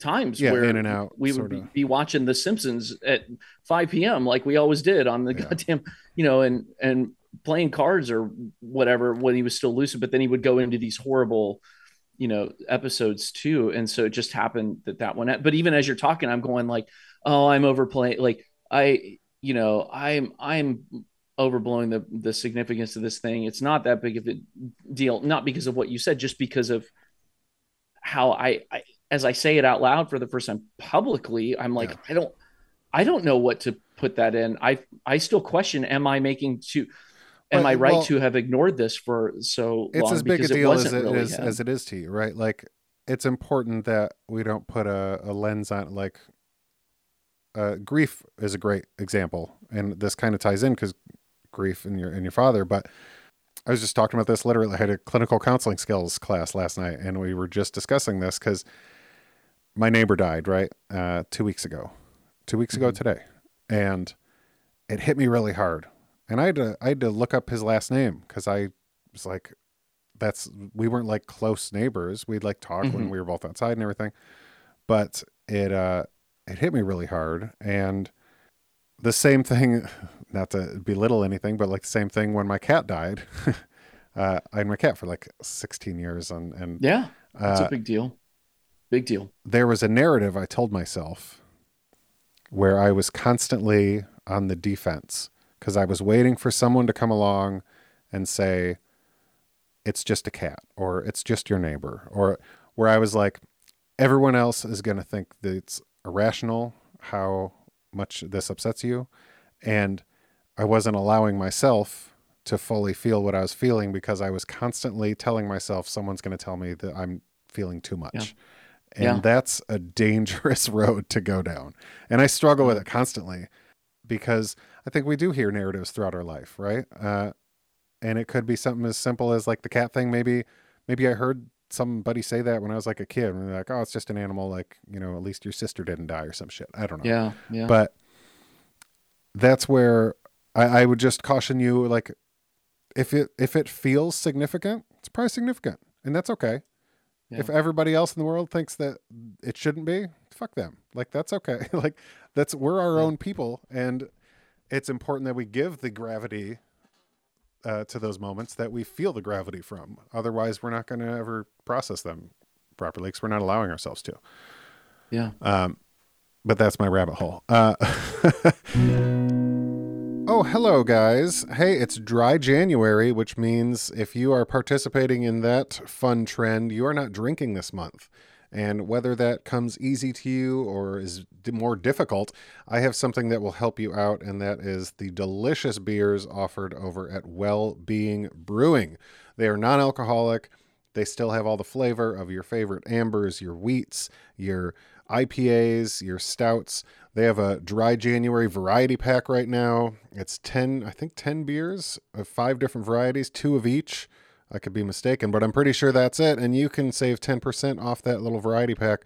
times Yeah, where in and out, we would be, be watching the simpsons at 5 p.m like we always did on the Yeah. goddamn you know and and playing cards or whatever when he was still lucid but then he would go into these horrible you know episodes too. And so it just happened that that one but even as you're talking i'm going like oh i'm overplaying like i you know i'm i'm overblowing the the significance of this thing. It's not that big of a deal not because of what you said just because of how i, I as i say it out loud for the first time publicly i'm like Yeah. i don't i don't know what to put that in i i still question am i making too am Well, i right well, to have ignored this for so it's long as big a because it deal as wasn't it really is him. as it is to you right like it's important that we don't put a, a lens on like uh, grief is a great example and this kind of ties in because grief and your and your father but i was just talking about this literally i had a clinical counseling skills class last night and we were just discussing this because my neighbor died right uh, two weeks ago two weeks ago Mhm. today, and it hit me really hard. And I had to I had to look up his last name because I was like, that's we weren't like close neighbors. We'd like talk when Mhm. we were both outside and everything, but it uh it hit me really hard. And the same thing, not to belittle anything, but like the same thing when my cat died. uh, I had my cat for like 16 years, and and Yeah, it's uh, a big deal. Big deal. there was a narrative I told myself where I was constantly on the defense because I was waiting for someone to come along and say, it's just a cat or it's just your neighbor, or where I was like, everyone else is going to think that it's irrational how much this upsets you. And I wasn't allowing myself to fully feel what I was feeling because I was constantly telling myself someone's going to tell me that I'm feeling too much. Yeah. And Yeah. that's a dangerous road to go down. And I struggle with it constantly because I think we do hear narratives throughout our life, right? Uh, and it could be something as simple as like the cat thing. Maybe, maybe I heard somebody say that when I was like a kid, and they're like, "Oh, it's just an animal. Like, you know, at least your sister didn't die or some shit." I don't know. Yeah, yeah. But that's where I, I would just caution you, like, if it if it feels significant, it's probably significant, and that's okay. Yeah. If everybody else in the world thinks that it shouldn't be, fuck them. Like that's okay. like that's we're our Yeah. own people, and it's important that we give the gravity uh, to those moments that we feel the gravity from. Otherwise, we're not going to ever process them properly because we're not allowing ourselves to. yeah. Um, but that's my rabbit hole. Uh, oh, hello, guys. Hey, it's dry January, which means if you are participating in that fun trend, you are not drinking this month. And whether that comes easy to you or is more difficult, I have something that will help you out, and that is the delicious beers offered over at Well Being Brewing. They are non alcoholic, they still have all the flavor of your favorite ambers, your wheats, your IPAs, your stouts. They have a dry January variety pack right now. It's 10, I think 10 beers of five different varieties, two of each. I could be mistaken, but I'm pretty sure that's it. And you can save 10% off that little variety pack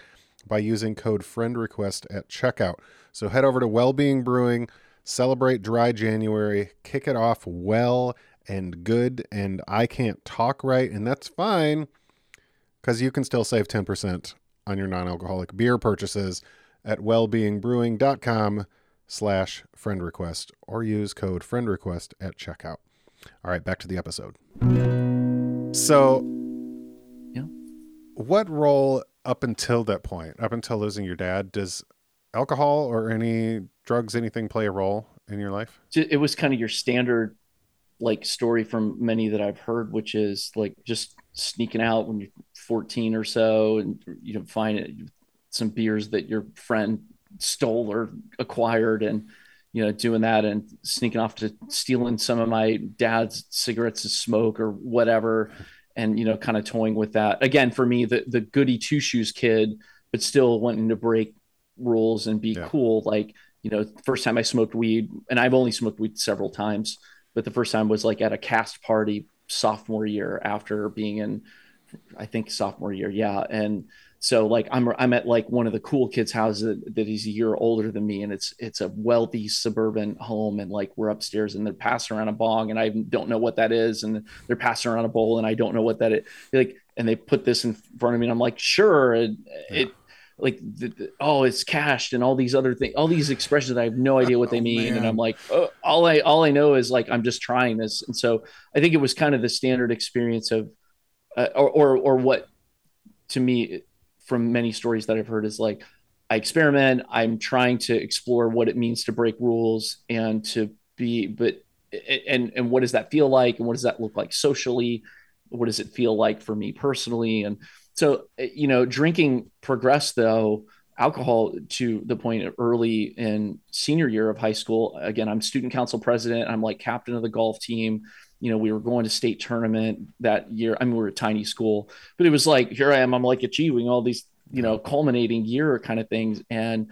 by using code FRIENDREQUEST at checkout. So head over to Wellbeing Brewing, celebrate dry January, kick it off well and good. And I can't talk right, and that's fine because you can still save 10% on your non-alcoholic beer purchases at wellbeingbrewing.com slash friend request or use code friend request at checkout. All right, back to the episode. So Yeah. what role up until that point, up until losing your dad, does alcohol or any drugs, anything play a role in your life? It was kind of your standard like story from many that I've heard, which is like just sneaking out when you're 14 or so and you know find it, some beers that your friend stole or acquired and you know doing that and sneaking off to stealing some of my dad's cigarettes to smoke or whatever and you know kind of toying with that again for me the the goody two shoes kid but still wanting to break rules and be Yeah. cool like you know first time i smoked weed and i've only smoked weed several times but the first time was like at a cast party sophomore year after being in i think sophomore year yeah. And so like i'm i'm at like one of the cool kids houses that, that he's a year older than me and it's it's a wealthy suburban home and like we're upstairs and they're passing around a bong and i don't know what that is and they're passing around a bowl and i don't know what that is like and they put this in front of me and i'm like sure. And it like the, the- oh it's cashed and all these other things all these expressions that i have no idea what they Oh, mean and i'm like oh, all i all i know is like i'm just trying this. And so i think it was kind of the standard experience of uh, or, or or what to me from many stories that i've heard is like i experiment i'm trying to explore what it means to break rules and to be but and and what does that feel like and what does that look like socially? What does it feel like for me personally? And so eh, you know drinking progressed though alcohol to the point early in senior year of high school again i'm student council president i'm like captain of the golf team you know we were going to state tournament that year. I mean we were a tiny school but it was like here i am i'm like achieving all these you know culminating year kind of things. And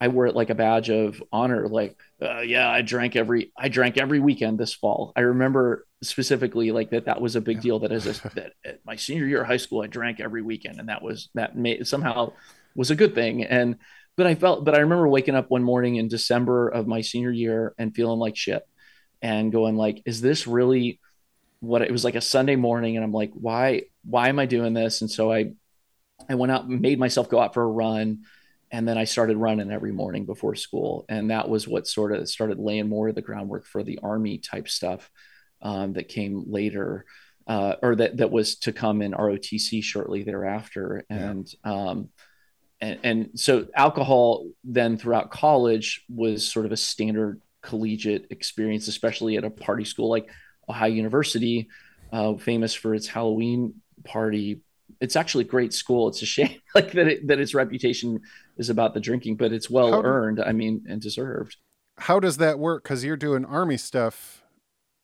i wore it like a badge of honor like uh, yeah i drank every i drank every weekend this fall. I remember specifically like that that was a big Yeah. deal that as a that at my senior year of high school i drank every weekend and that was that made somehow was a good thing. And but I felt, but I remember waking up one morning in December of my senior year and feeling like shit and going like, is this really what it was like a Sunday morning? And I'm like, why, why am I doing this? And so I, I went out made myself go out for a run. And then I started running every morning before school. And that was what sort of started laying more of the groundwork for the army type stuff um, that came later. Uh, or that that was to come in ROTC shortly thereafter, and yeah. um, and, and so alcohol then throughout college was sort of a standard collegiate experience, especially at a party school like Ohio University, uh, famous for its Halloween party. It's actually a great school. It's a shame like that it, that its reputation is about the drinking, but it's well earned. I mean, and deserved. How does that work? Because you're doing army stuff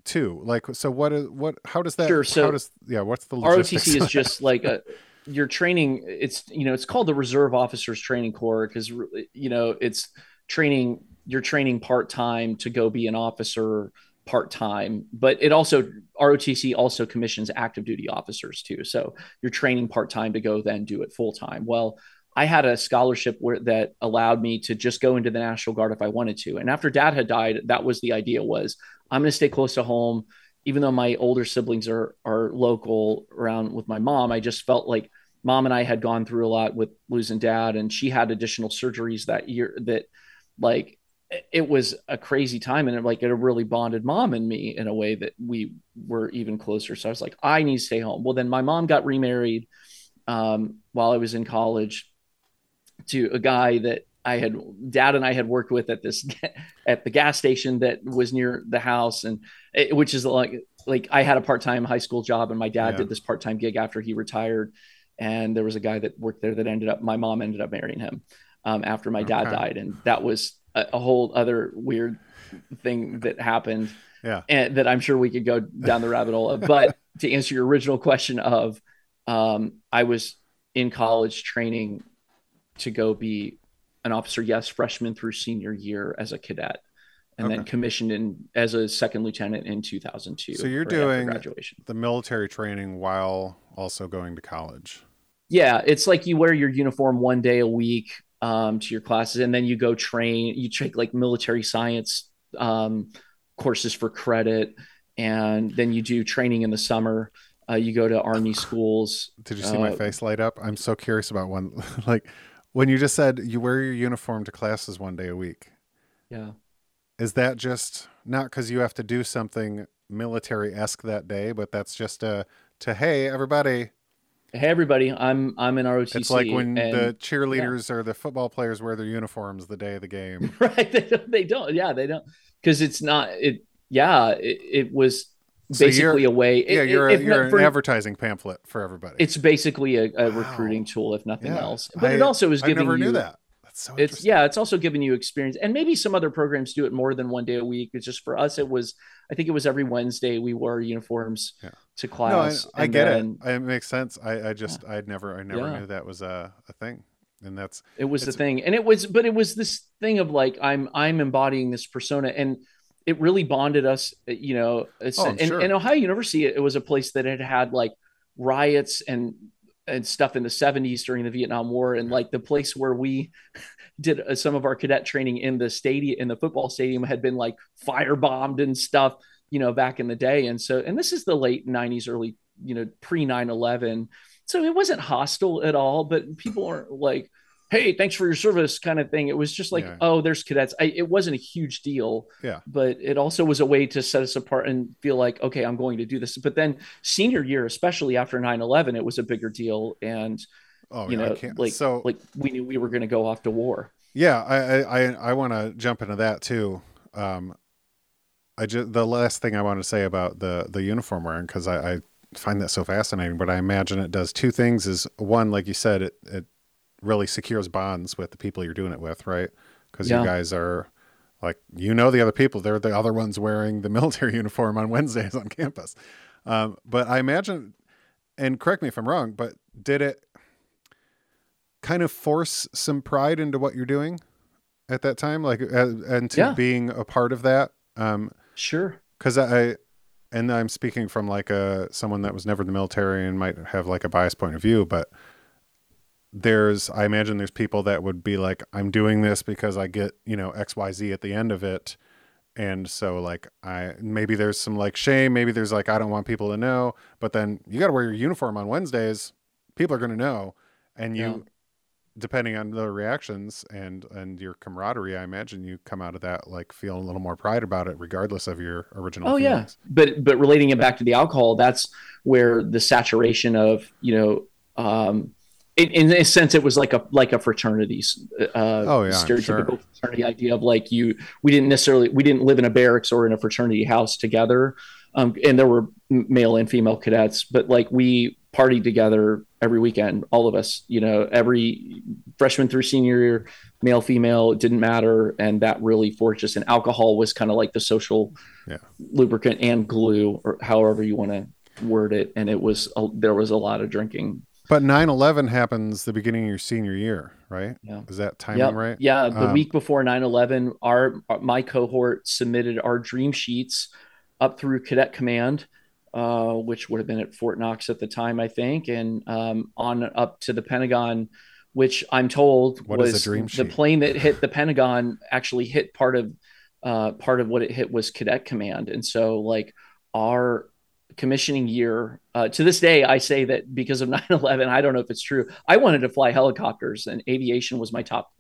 too. Like, so what is what? How does that? Sure. So how does yeah? What's the ROTC is just like a your training it's you know it's called the reserve officers training corps because you know it's training you're training part-time to go be an officer part-time but it also rotc also commissions active duty officers too. So you're training part-time to go then do it full-time. Well i had a scholarship where that allowed me to just go into the national guard if i wanted to. And after dad had died that was the idea was i'm going to stay close to home. Even though my older siblings are are local around with my mom, I just felt like mom and I had gone through a lot with losing dad, and she had additional surgeries that year that like it was a crazy time and it like it really bonded mom and me in a way that we were even closer. So I was like, I need to stay home. Well, then my mom got remarried um, while I was in college to a guy that I had dad and I had worked with at this at the gas station that was near the house and it, which is like like I had a part-time high school job and my dad yeah. did this part-time gig after he retired and there was a guy that worked there that ended up my mom ended up marrying him um, after my dad died and that was a, a, whole other weird thing that happened yeah and that I'm sure we could go down the rabbit hole of. but to answer your original question of um, I was in college training to go be an officer, yes, freshman through senior year as a cadet, and okay. then commissioned in as a second lieutenant in 2002. So you're doing graduation, the military training while also going to college. Yeah, it's like you wear your uniform one day a week um, to your classes, and then you go train. You take like military science um, courses for credit, and then you do training in the summer. Uh, you go to army schools. Did you see uh, my face light up? I'm so curious about one. like when you just said you wear your uniform to classes one day a week. Yeah. Is that just not because you have to do something military esque that day, but that's just a to hey everybody. Hey everybody, I'm I'm in ROTC. It's like when and, the cheerleaders yeah. or the football players wear their uniforms the day of the game. right? They don't. They don't. Yeah, they don't. Because it's not. It. Yeah. It, it was basically a way. Yeah, you're, a, you're an for, advertising pamphlet for everybody. It's basically a, a wow. recruiting tool, if nothing yeah. else. But I, it also is giving I never you. Knew that. So it's yeah, it's also giving you experience, and maybe some other programs do it more than one day a week. It's just for us, it was. I think it was every Wednesday we wore uniforms yeah. to class. No, I, I get then, it. It makes sense. I, I just yeah. I'd never I never knew that was a, a thing and that's it was the thing and it was but it was this thing of like i'm i'm embodying this persona and it really bonded us, uh, you know. Oh, and, sure. and Ohio University, it was a place that had had like riots and and stuff in the 70s during the Vietnam War, and like the place where we did uh, some of our cadet training in the stadium, in the football stadium, had been like firebombed and stuff, you know, back in the day. And so, and this is the late 90s, early, you know, pre 9 11. So it wasn't hostile at all, but people aren't like, hey, thanks for your service kind of thing. It was just like, yeah. oh, there's cadets. I, it wasn't a huge deal. Yeah. But it also was a way to set us apart and feel like, okay, I'm going to do this. But then senior year, especially after 9 11, it was a bigger deal. And, oh, you know, like, so, like we knew we were going to go off to war. Yeah. I, I, I want to jump into that too. Um, I just, the last thing I want to say about the, the uniform wearing, cause I, I find that so fascinating, but I imagine it does two things is one, like you said, it, it really secures bonds with the people you're doing it with, right? Because yeah. you guys are like you know the other people. They're the other ones wearing the military uniform on Wednesdays on campus. Um, but I imagine, and correct me if I'm wrong, but did it kind of force some pride into what you're doing at that time, like uh, and to yeah. being a part of that? Um, sure. Because I, and I'm speaking from like a someone that was never in the military and might have like a biased point of view, but there's I imagine there's people that would be like, I'm doing this because I get, you know, XYZ at the end of it. And so like I maybe there's some like shame, maybe there's like I don't want people to know, but then you gotta wear your uniform on Wednesdays. People are gonna know. And you Yeah. depending on the reactions and and your camaraderie, I imagine you come out of that like feeling a little more pride about it, regardless of your original. Oh yeah, but but relating it back to the alcohol, that's where the saturation of you know, um, in, in a sense, it was like a like a fraternity, uh, Oh, yeah, stereotypical sure. fraternity idea of like you. We didn't necessarily we didn't live in a barracks or in a fraternity house together, um, and there were male and female cadets, but like we partied together every weekend, all of us. You know, every freshman through senior year, male female, it didn't matter, and that really forged us. And alcohol was kind of like the social Yeah. lubricant and glue, or however you want to word it. And it was a, there was a lot of drinking. But 9/11 happens the beginning of your senior year, right? Yeah. Is that timing Yep. right? Yeah, the Um, week before 9/11, our my cohort submitted our dream sheets up through Cadet Command, uh, which would have been at Fort Knox at the time, I think, and um, on up to the Pentagon, which I'm told What was the plane that hit the Pentagon actually hit part of uh, part of what it hit was Cadet Command, and so like our commissioning year. Uh, to this day i say that because of 9-11 i don't know if it's true i wanted to fly helicopters and aviation was my top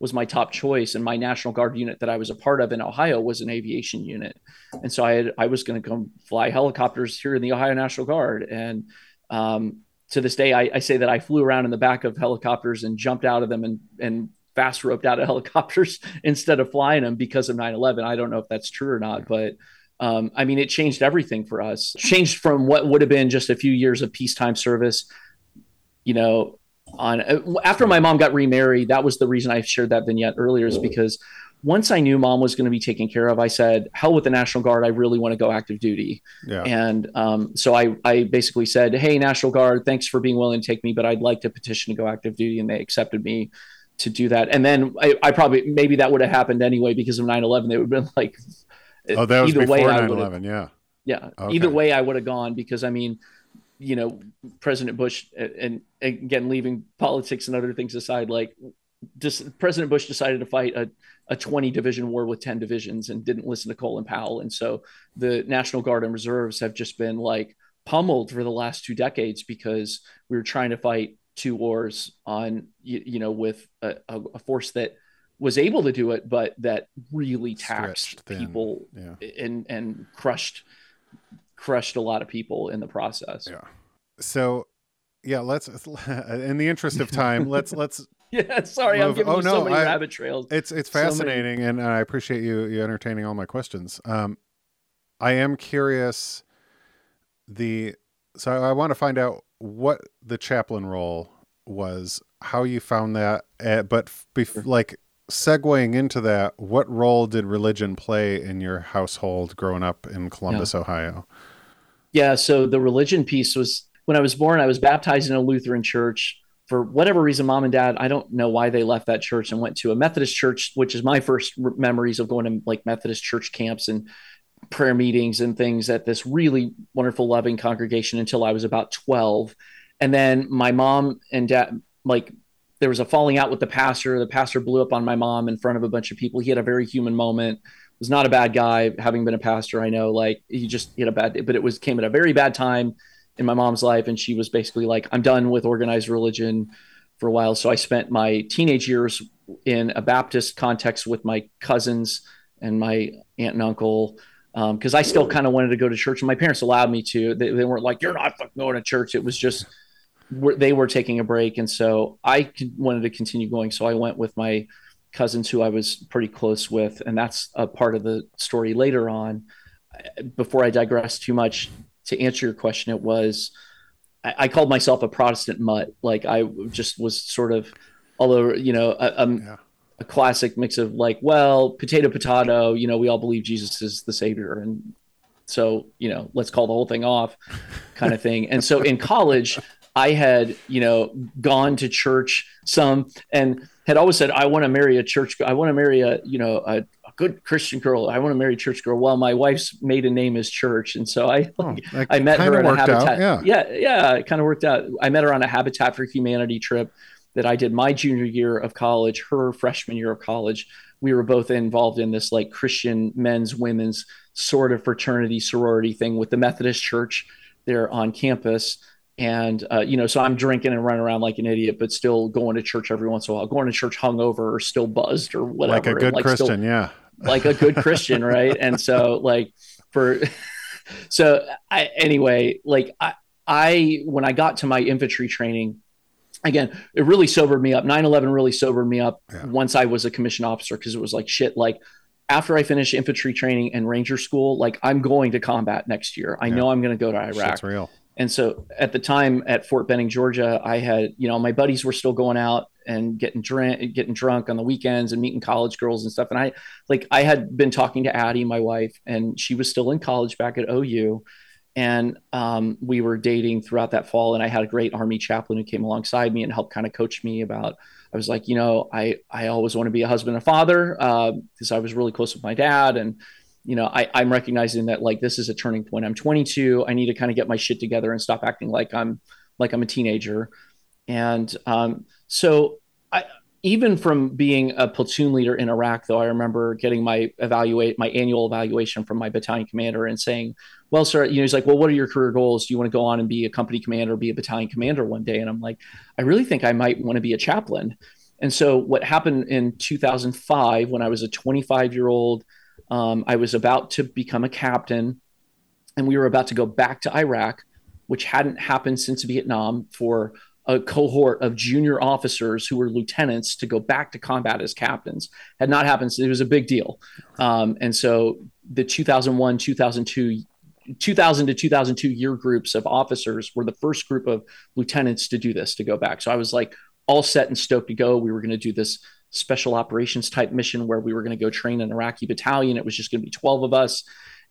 was my top choice. And my national guard unit that i was a part of in ohio was an aviation unit. And so i had i was going to come fly helicopters here in the ohio national guard. And um, to this day I, I say that i flew around in the back of helicopters and jumped out of them and and fast roped out of helicopters instead of flying them because of 9-11 i don't know if that's true or not but um, I mean, it changed everything for us. Changed from what would have been just a few years of peacetime service. You know, on after my mom got remarried, that was the reason I shared that vignette earlier, is because once I knew mom was going to be taken care of, I said, "Hell with the National Guard! I really want to go active duty." Yeah. And um, so I, I basically said, "Hey, National Guard, thanks for being willing to take me, but I'd like to petition to go active duty," and they accepted me to do that. And then I, I probably maybe that would have happened anyway because of 9/11. They would have been like, Oh, that was either way, before I 9 would've- 11. Yeah. yeah. Okay. Either way, I would have gone because I mean, you know, President Bush and, and again, leaving politics and other things aside, like just President Bush decided to fight a, a 20 division war with 10 divisions and didn't listen to Colin Powell. And so the National Guard and Reserves have just been like pummeled for the last two decades because we were trying to fight two wars on, you, you know, with a, a force that was able to do it, but that really taxed people Yeah. and and crushed crushed a lot of people in the process. Yeah. So, yeah, let's in the interest of time, let's let's Yeah, sorry, I'm giving oh, you no, so many I- rabbit trails. it's it's So fascinating and I appreciate you you entertaining all my questions. Um I am curious the so I want to find out what the chaplain role was, how you found that, uh, but bef- like segueing into that, what role did religion play in your household growing up in Columbus, Ohio? Yeah, so the religion piece was when I was born, I was baptized in a Lutheran church. For whatever reason, mom and dad, I don't know why they left that church and went to a Methodist church, which is my first memories of going to like Methodist church camps and prayer meetings and things at this really wonderful, loving congregation until I was about 12. And then my mom and dad, like, there was a falling out with the pastor. The pastor blew up on my mom in front of a bunch of people. He had a very human moment. Was not a bad guy, having been a pastor. I know, like, he just he had a bad day, but it was came at a very bad time in my mom's life. And she was basically like, I'm done with organized religion for a while. So I spent my teenage years in a Baptist context with my cousins and my aunt and uncle um, because I still kind of wanted to go to church, and my parents allowed me to. They, they weren't like, "You're not fucking going to church." It was just we're, they were taking a break, and so I wanted to continue going. So I went with my cousins, who I was pretty close with, and that's a part of the story later on. Before I digress too much, to answer your question, it was I, I called myself a Protestant mutt. Like I just was sort of, although you know, a, a, Yeah. a classic mix of like, well, potato, potato. You know, we all believe Jesus is the savior, and so you know, let's call the whole thing off, kind of thing. And so in college, I had you know gone to church some and had always said I want to marry a church. I want to marry a you know a, a good Christian girl. I want to marry a church girl. Well, my wife's maiden name is Church, and so I Oh, I met her at a worked out, Habitat. yeah. yeah, yeah, it kind of worked out. I met her on a Habitat for Humanity trip that I did my junior year of college, her freshman year of college. We were both involved in this like Christian men's, women's sort of fraternity sorority thing with the Methodist Church there on campus. And uh, you know, so I'm drinking and running around like an idiot, but still going to church every once in a while, going to church hungover or still buzzed or whatever. Like a good like Christian, still, yeah. like a good Christian, right? And so like for so I anyway, like I I when I got to my infantry training, again, it really sobered me up. 9-11 really sobered me up Yeah. once I was a commissioned officer because it was like shit, like after I finished infantry training and ranger school, like I'm going to combat next year. I Yeah. know I'm going to go to Iraq. Shit's real. And so at the time at Fort Benning, Georgia, I had, you know, my buddies were still going out and getting drunk, getting drunk on the weekends and meeting college girls and stuff. And I like I had been talking to Addie, my wife, and she was still in college back at OU. And um, we were dating throughout that fall. And I had a great army chaplain who came alongside me and helped kind of coach me about. I was like, you know, I I always want to be a husband and a father because I was really close with my dad and you know, I, I'm recognizing that like this is a turning point. I'm 22. I need to kind of get my shit together and stop acting like I'm like I'm a teenager. And um, so I even from being a platoon leader in Iraq, though, I remember getting my evaluate my annual evaluation from my battalion commander and saying, "Well, sir, you know, he's like, well, what are your career goals? Do you want to go on and be a company commander, be a battalion commander one day?" And I'm like, I really think I might want to be a chaplain. And so what happened in 2005 when I was a 25 year old um, I was about to become a captain, and we were about to go back to Iraq, which hadn't happened since Vietnam for a cohort of junior officers who were lieutenants to go back to combat as captains. Had not happened. So it was a big deal. Um, and so the 2001, 2002, 2000 to 2002 year groups of officers were the first group of lieutenants to do this, to go back. So I was like all set and stoked to go. We were going to do this special operations type mission where we were going to go train an Iraqi battalion. It was just going to be 12 of us.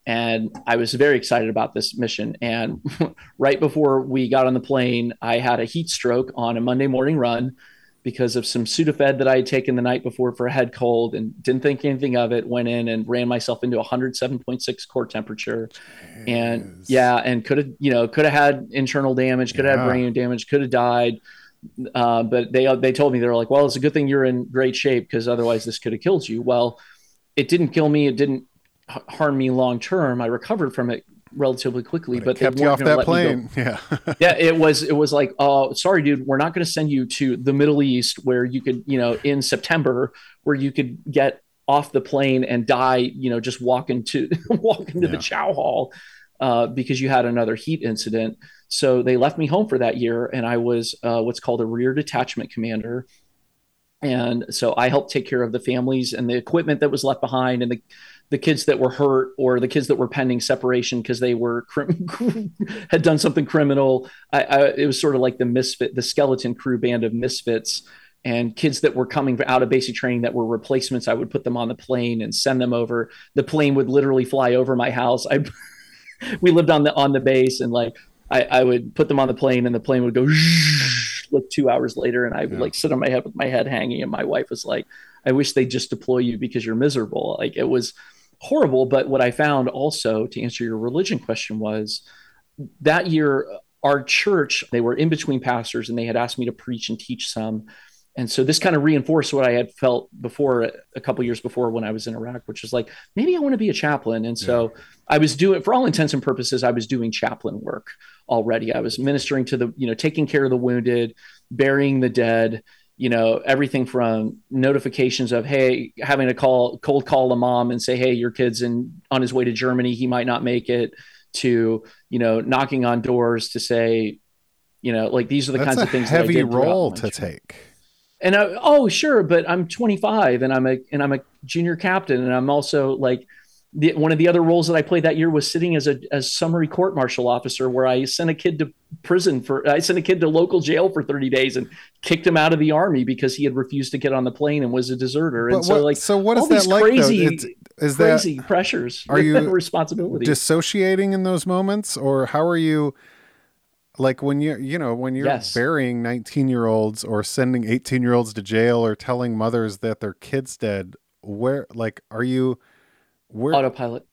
And I was very excited about this mission. And right before we got on the plane, I had a heat stroke on a Monday morning run because of some Sudafed that I had taken the night before for a head cold and didn't think anything of it. Went in and ran myself into 107.6 core temperature. And yeah, and could have, you know, could have had internal damage, could have Yeah. had brain damage, could have died. Uh, but they they told me they were like, well, it's a good thing you're in great shape because otherwise this could have killed you. Well, it didn't kill me. It didn't h- harm me long term. I recovered from it relatively quickly. But, But, kept you off that let me go- plane. Yeah. yeah, it was it was like, oh, sorry, dude, we're not going to send you to the Middle East where you could, you know, in September where you could get off the plane and die, you know, just walking to walk into Yeah. the chow hall uh, because you had another heat incident. So they left me home for that year, and I was uh, what's called a rear detachment commander. And so I helped take care of the families and the equipment that was left behind, and the the kids that were hurt or the kids that were pending separation because they were crim- had done something criminal. I, I, it was sort of like the misfit, the skeleton crew band of misfits, and kids that were coming out of basic training that were replacements. I would put them on the plane and send them over. The plane would literally fly over my house. I we lived on the on the base, and like I, I would put them on the plane, and the plane would go like two hours later, and I would Yeah. like sit on my head with my head hanging, and my wife was like, "I wish they just deploy you because you're miserable." Like it was horrible. But what I found also to answer your religion question was that year, uh, our church, they were in between pastors and they had asked me to preach and teach some. And so this kind of reinforced what I had felt before a couple years before when I was in Iraq, which was like, maybe I want to be a chaplain. And so I was doing, for all intents and purposes, I was doing chaplain work already. I was ministering to the, you know, taking care of the wounded, burying the dead, you know, everything from notifications of, hey, having to call, cold call a mom and say, hey, your kid's in on his way to Germany, he might not make it, to, you know, knocking on doors to say, you know, like these are the That's kinds of things that I heavy did role to take. And I, oh, sure, but I'm 25 and I'm a and I'm a junior captain, and I'm also like the, one of the other roles that I played that year was sitting as a as summary court martial officer, where I sent a kid to prison for I sent a kid to local jail for 30 days and kicked him out of the army because he had refused to get on the plane and was a deserter. And so like so what all is that these like crazy- is crazy pressures, are you that dissociating in those moments or how are you like when you're you know when you're Yes. burying 19 year olds or sending 18 year olds to jail or telling mothers that their kids dead where like are you where autopilot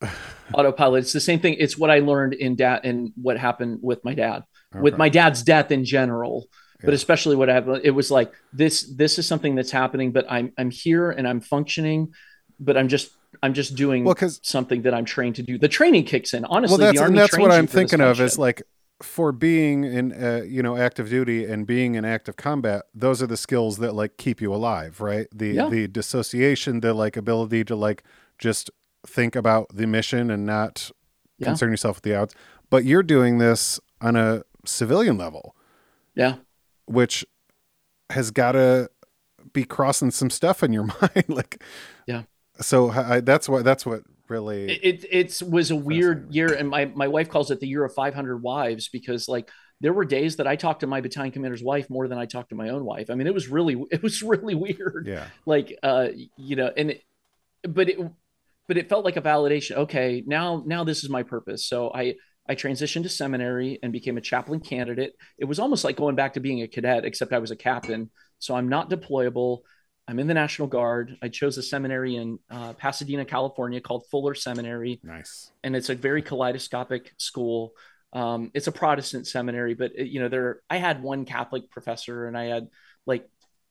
autopilot it's the same thing it's what i learned in dad and what happened with my dad with my dad's death in general but especially what happened, it was like this. This is something that's happening, but I'm I'm here and I'm functioning, but I'm just I'm just doing Well, something that I'm trained to do. The training kicks in. Honestly, well, that's the and that's what I'm thinking of is like for being in uh, you know active duty and being in active combat. Those are the skills that like keep you alive, right? The Yeah. the dissociation, the like ability to like just think about the mission and not Yeah. concern yourself with the outs But you're doing this on a civilian level, yeah. which has got to be crossing some stuff in your mind, like Yeah. So I, that's what that's what really it, it it's was a weird year and my my wife calls it the year of 500 wives because like there were days that I talked to my battalion commander's wife more than I talked to my own wife. I mean, it was really it was really weird. yeah Like uh you know, and it, but it but it felt like a validation. Okay, now now this is my purpose. So I I transitioned to seminary and became a chaplain candidate. It was almost like going back to being a cadet, except I was a captain. So I'm not deployable. I'm in the National Guard. I chose a seminary in uh, Pasadena, California called Fuller Seminary nice and it's a very kaleidoscopic school. Um, it's a Protestant seminary, but it- you know, there I had one Catholic professor, and I had like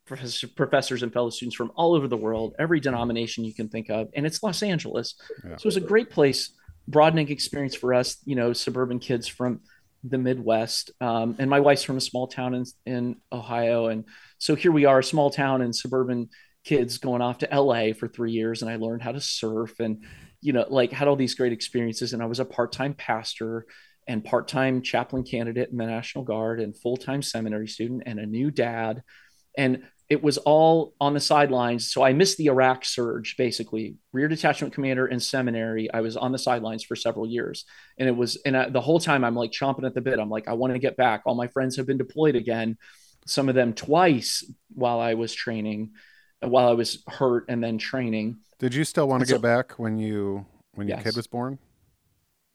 professor, professors and fellow students from all over the world, every denomination you can think of, and it's Los Angeles, Yeah. so it was a great place, broadening experience for us, you know, suburban kids from the Midwest. Um, and my wife's from a small town in in Ohio, and so here we are, a small town and suburban kids going off to LA for three years, and I learned how to surf and you know, like had all these great experiences. And I was a part time pastor and part time chaplain candidate in the National Guard and full time seminary student and a new dad. And it was all on the sidelines. So I missed the Iraq surge, basically. Rear detachment commander and seminary. I was on the sidelines for several years. And it was, and I, the whole time I'm like chomping at the bit. I'm like, I want to get back. All my friends have been deployed again, some of them twice while I was training, while I was hurt and then training. Did you still want to So- get back when you when your Yes. kid was born?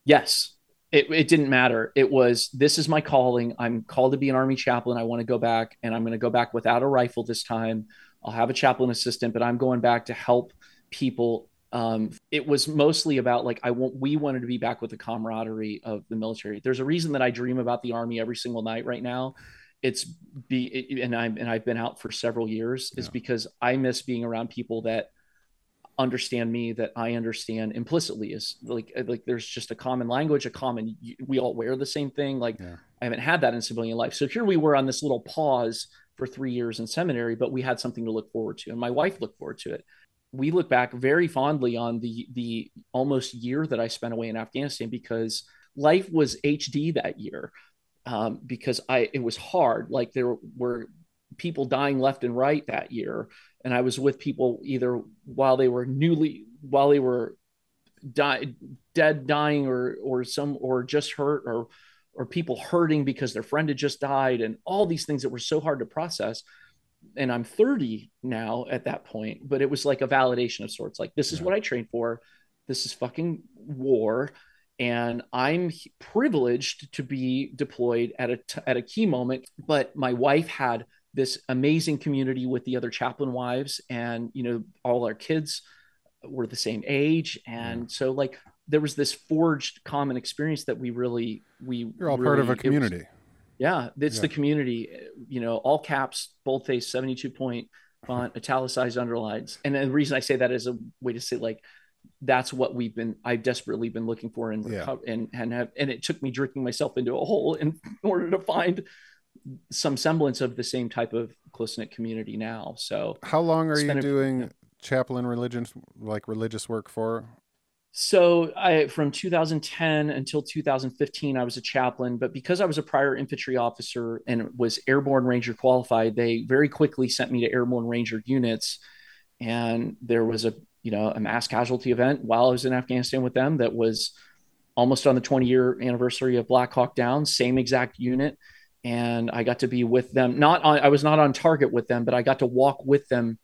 Yes. It, it didn't matter. It was, this is my calling. I'm called to be an army chaplain. I want to go back and I'm going to go back without a rifle this time. I'll have a chaplain assistant, but I'm going back to help people. Um, it was mostly about like, I want, we wanted to be back with the camaraderie of the military. There's a reason that I dream about the army every single night right now. It's be, it- and I'm, and I've been out for several years is because I miss being around people that understand me that I understand implicitly is like like there's just a common language, a common we all wear the same thing. Like Yeah. I haven't had that in civilian life. So here we were on this little pause for three years in seminary, but we had something to look forward to, and my wife looked forward to it. We look back very fondly on the the almost year that I spent away in Afghanistan because life was HD that year. Um, because I it was hard. Like there were people dying left and right that year and I was with people either while they were newly while they were die, dead, dying, or or some or just hurt, or or people hurting because their friend had just died, and all these things that were so hard to process. And I'm 30 now at that point, but it was like a validation of sorts. Like this is Yeah. what I trained for. This is fucking war, and I'm privileged to be deployed at a t- at a key moment. But my wife had this amazing community with the other chaplain wives and you know all our kids were the same age and mm. so like there was this forged common experience that we really we You're all part of really- a it was- community. yeah it's Yeah. the community you know all caps boldface 72 point font italicized underlines and the reason i say that is a way to say like that's what we've been i've desperately been looking for and Yeah. and and have and it took me drinking myself into a hole in order to find some semblance of the same type of close-knit community now. So How long are you been a- doing chaplain religion like religious work for? So I from 2010 until 2015 I was a chaplain, but because I was a prior infantry officer and was airborne ranger qualified, they very quickly sent me to airborne ranger units. And there was a you know a mass casualty event while I was in Afghanistan with them that was almost on the 20 year anniversary of Black Hawk Down, same exact unit and I got to be with them not on I was not on target with them, but I got to walk with them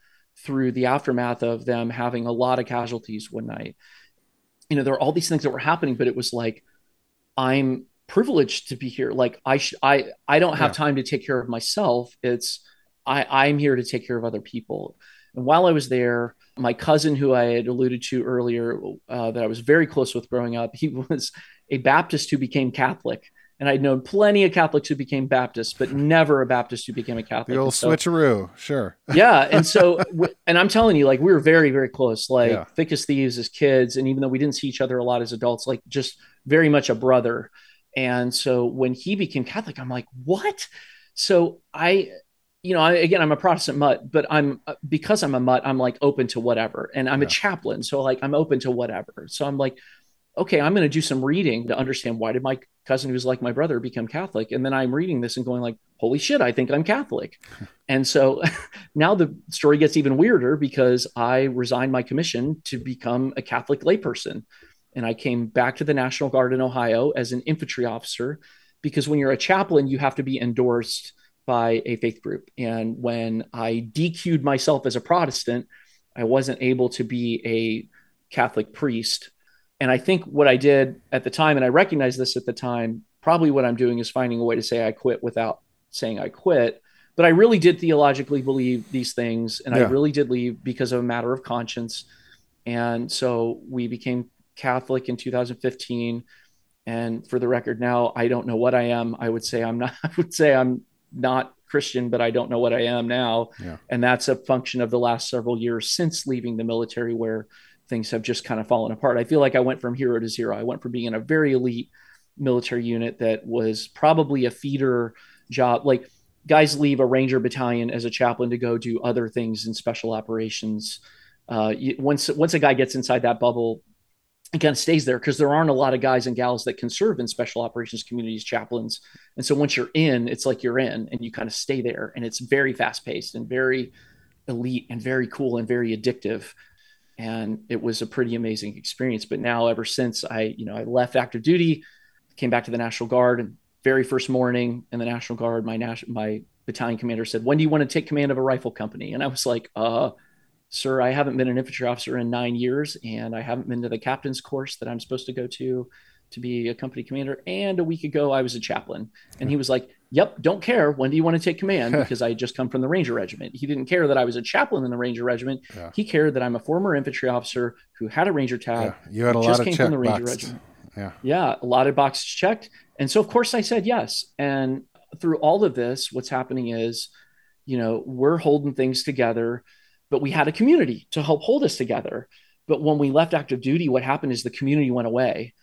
through the aftermath of them having a lot of casualties one night you know, there are all these things that were happening, but it was like, I'm privileged to be here. Like I, sh- I, I don't have Yeah. time to take care of myself. It's, I, I'm here to take care of other people. And while I was there, my cousin, who I had alluded to earlier, uh, that I was very close with growing up, he was a Baptist who became Catholic. And I'd known plenty of Catholics who became Baptists, but never a Baptist who became a Catholic. The old so, switcheroo, sure. yeah. And so, and I'm telling you, like, we were very, very close, like Yeah. thick as thieves as kids. And even though we didn't see each other a lot as adults, like, just very much a brother. And so when he became Catholic, I'm like, what? So I, you know, I, again, I'm a Protestant mutt, but I'm because I'm a mutt, I'm like open to whatever. And I'm Yeah. a chaplain. So, like, I'm open to whatever. So I'm like, okay, I'm going to do some reading to understand why did my cousin who's like my brother become Catholic? And then I'm reading this and going like, holy shit, I think I'm Catholic. and so now the story gets even weirder because I resigned my commission to become a Catholic layperson. And I came back to the National Guard in Ohio as an infantry officer because when you're a chaplain, you have to be endorsed by a faith group. And when I DQ'd myself as a Protestant, I wasn't able to be a Catholic priest and I think what I did at the time, and I recognized this at the time, probably what I'm doing is finding a way to say I quit without saying I quit. But I really did theologically believe these things, and I really did leave because of a matter of conscience. And so we became Catholic in 2015. And for the record, now I don't know what I am. I would say I'm not. I would say I'm not Christian, but I don't know what I am now. Yeah. And that's a function of the last several years since leaving the military, where things have just kind of fallen apart. I feel like I went from hero to zero. I went from being in a very elite military unit that was probably a feeder job. Like guys leave a ranger battalion as a chaplain to go do other things in special operations. Uh, once once a guy gets inside that bubble, it kind of stays there because there aren't a lot of guys and gals that can serve in special operations communities chaplains. And so once you're in, it's like you're in, and you kind of stay there. And it's very fast paced and very elite and very cool and very addictive and it was a pretty amazing experience. But now ever since i you know i left active duty came back to the national guard and very first morning in the national guard my national my battalion commander said when do you want to take command of a rifle company? And i was like uh sir i haven't been an infantry officer in nine years and i haven't been to the captain's course that i'm supposed to go to to be a company commander. And a week ago i was a chaplain. And he was like yep don't care when do you want to take command because i just come from the ranger regiment he didn't care that i was a chaplain in the ranger regiment Yeah. he cared that i'm a former infantry officer who had a ranger tag Yeah. You had a just lot of came the ranger boxed. regiment Yeah. yeah a lot of boxes checked and so of course i said yes and through all of this what's happening is you know we're holding things together but we had a community to help hold us together but when we left active duty what happened is the community went away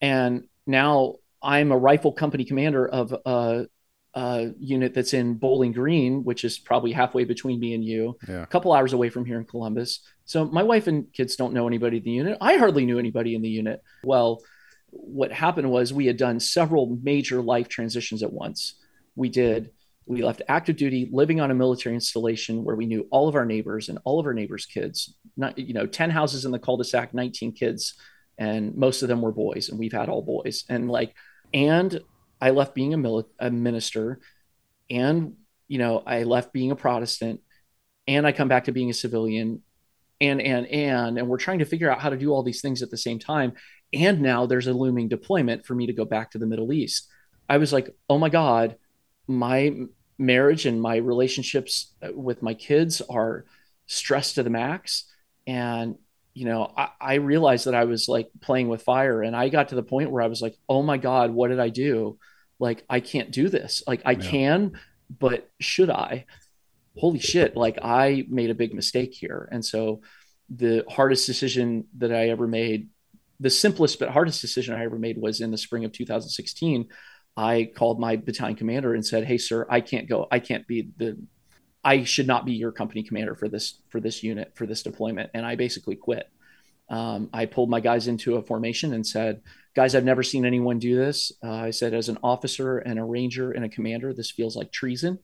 and now i'm a rifle company commander of a, a unit that's in bowling green which is probably halfway between me and you Yeah. a couple hours away from here in Columbus. So my wife and kids don't know anybody in the unit. I hardly knew anybody in the unit. Well, what happened was we had done several major life transitions at once. We did we left active duty living on a military installation where we knew all of our neighbors and all of our neighbors kids not you know 10 houses in the cul-de-sac 19 kids and most of them were boys and we've had all boys and like and i left being a, mili- a minister and you know i left being a protestant and I come back to being a civilian and and and and we're trying to figure out how to do all these things at the same time and now there's a looming deployment for me to go back to the Middle East. I was like, "Oh my god, my marriage and my relationships uh, with my kids are stressed to the max and you know, I, I realized that I was like playing with fire and I got to the point where I was like, "Oh my god, what did I do? Like I can't do this. Like I Yeah. can, but should I?" holy shit, like I made a big mistake here. And so the hardest decision that I ever made, the simplest but hardest decision I ever made was in the spring of 2016. I called my battalion commander and said, Hey, sir, I can't go. I can't be the, I should not be your company commander for this, for this unit, for this deployment. And I basically quit. Um, I pulled my guys into a formation and said, guys, I've never seen anyone do this. Uh, I said, as an officer and a ranger and a commander, this feels like treason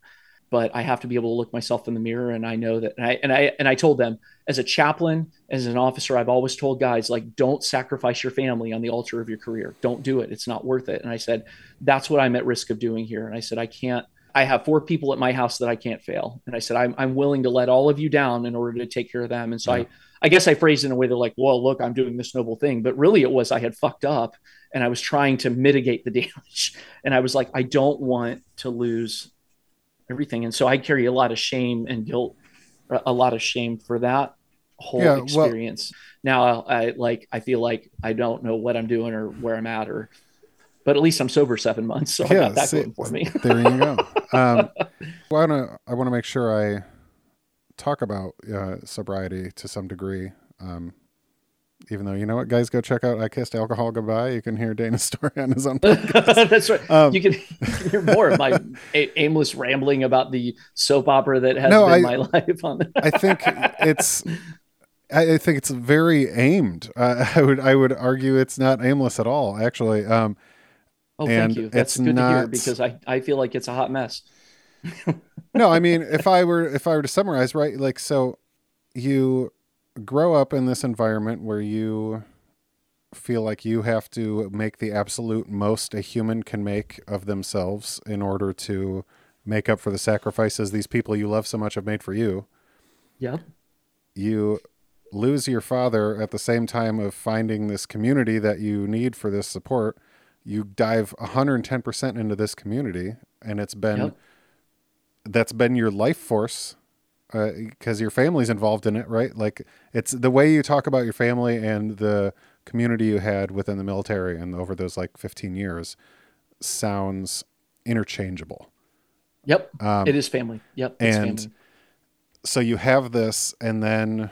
but I have to be able to look myself in the mirror. And I know that, and I, and I, and I told them as a chaplain, as an officer, I've always told guys, like, don't sacrifice your family on the altar of your career. Don't do it. It's not worth it. And I said, that's what I'm at risk of doing here. And I said, I can't, I have four people at my house that I can't fail. And I said, I'm, I'm willing to let all of you down in order to take care of them. And so Yeah. I, I guess I phrased it in a way they're like, well, look, I'm doing this noble thing. But really it was, I had fucked up and I was trying to mitigate the damage. And I was like, I don't want to lose everything. And so I carry a lot of shame and guilt, a lot of shame for that whole Yeah, well- experience. now I, I like, I feel like I don't know what I'm doing or where I'm at or, but at least I'm sober seven months, so I got that see, going for me. there you go. Um, well, I want to I want to make sure I talk about uh, sobriety to some degree. Um, even though you know what, guys, go check out "I Kissed Alcohol Goodbye." You can hear Dana's story on his own. That's right. Um, you, can, hear more of my a- aimless rambling about the soap opera that has no, been I, my life. On I think it's. I think it's very aimed. Uh, I would I would argue it's not aimless at all. Actually, um, oh, thank you. That's good not... to hear because I, I feel like it's a hot mess. No, I mean, if I were if I were to summarize, right, like so, you grow up in this environment where you feel like you have to make the absolute most a human can make of themselves in order to make up for the sacrifices these people you love so much have made for you. Yeah. You lose your father at the same time of finding this community that you need for this support. You dive 110% into this community and it's been yep. That's been your life force because uh, your family's involved in it, right? Like it's the way you talk about your family and the community you had within the military and over those like 15 years sounds interchangeable. Yep. Um, it is family. Yep. and family. so you have this, and then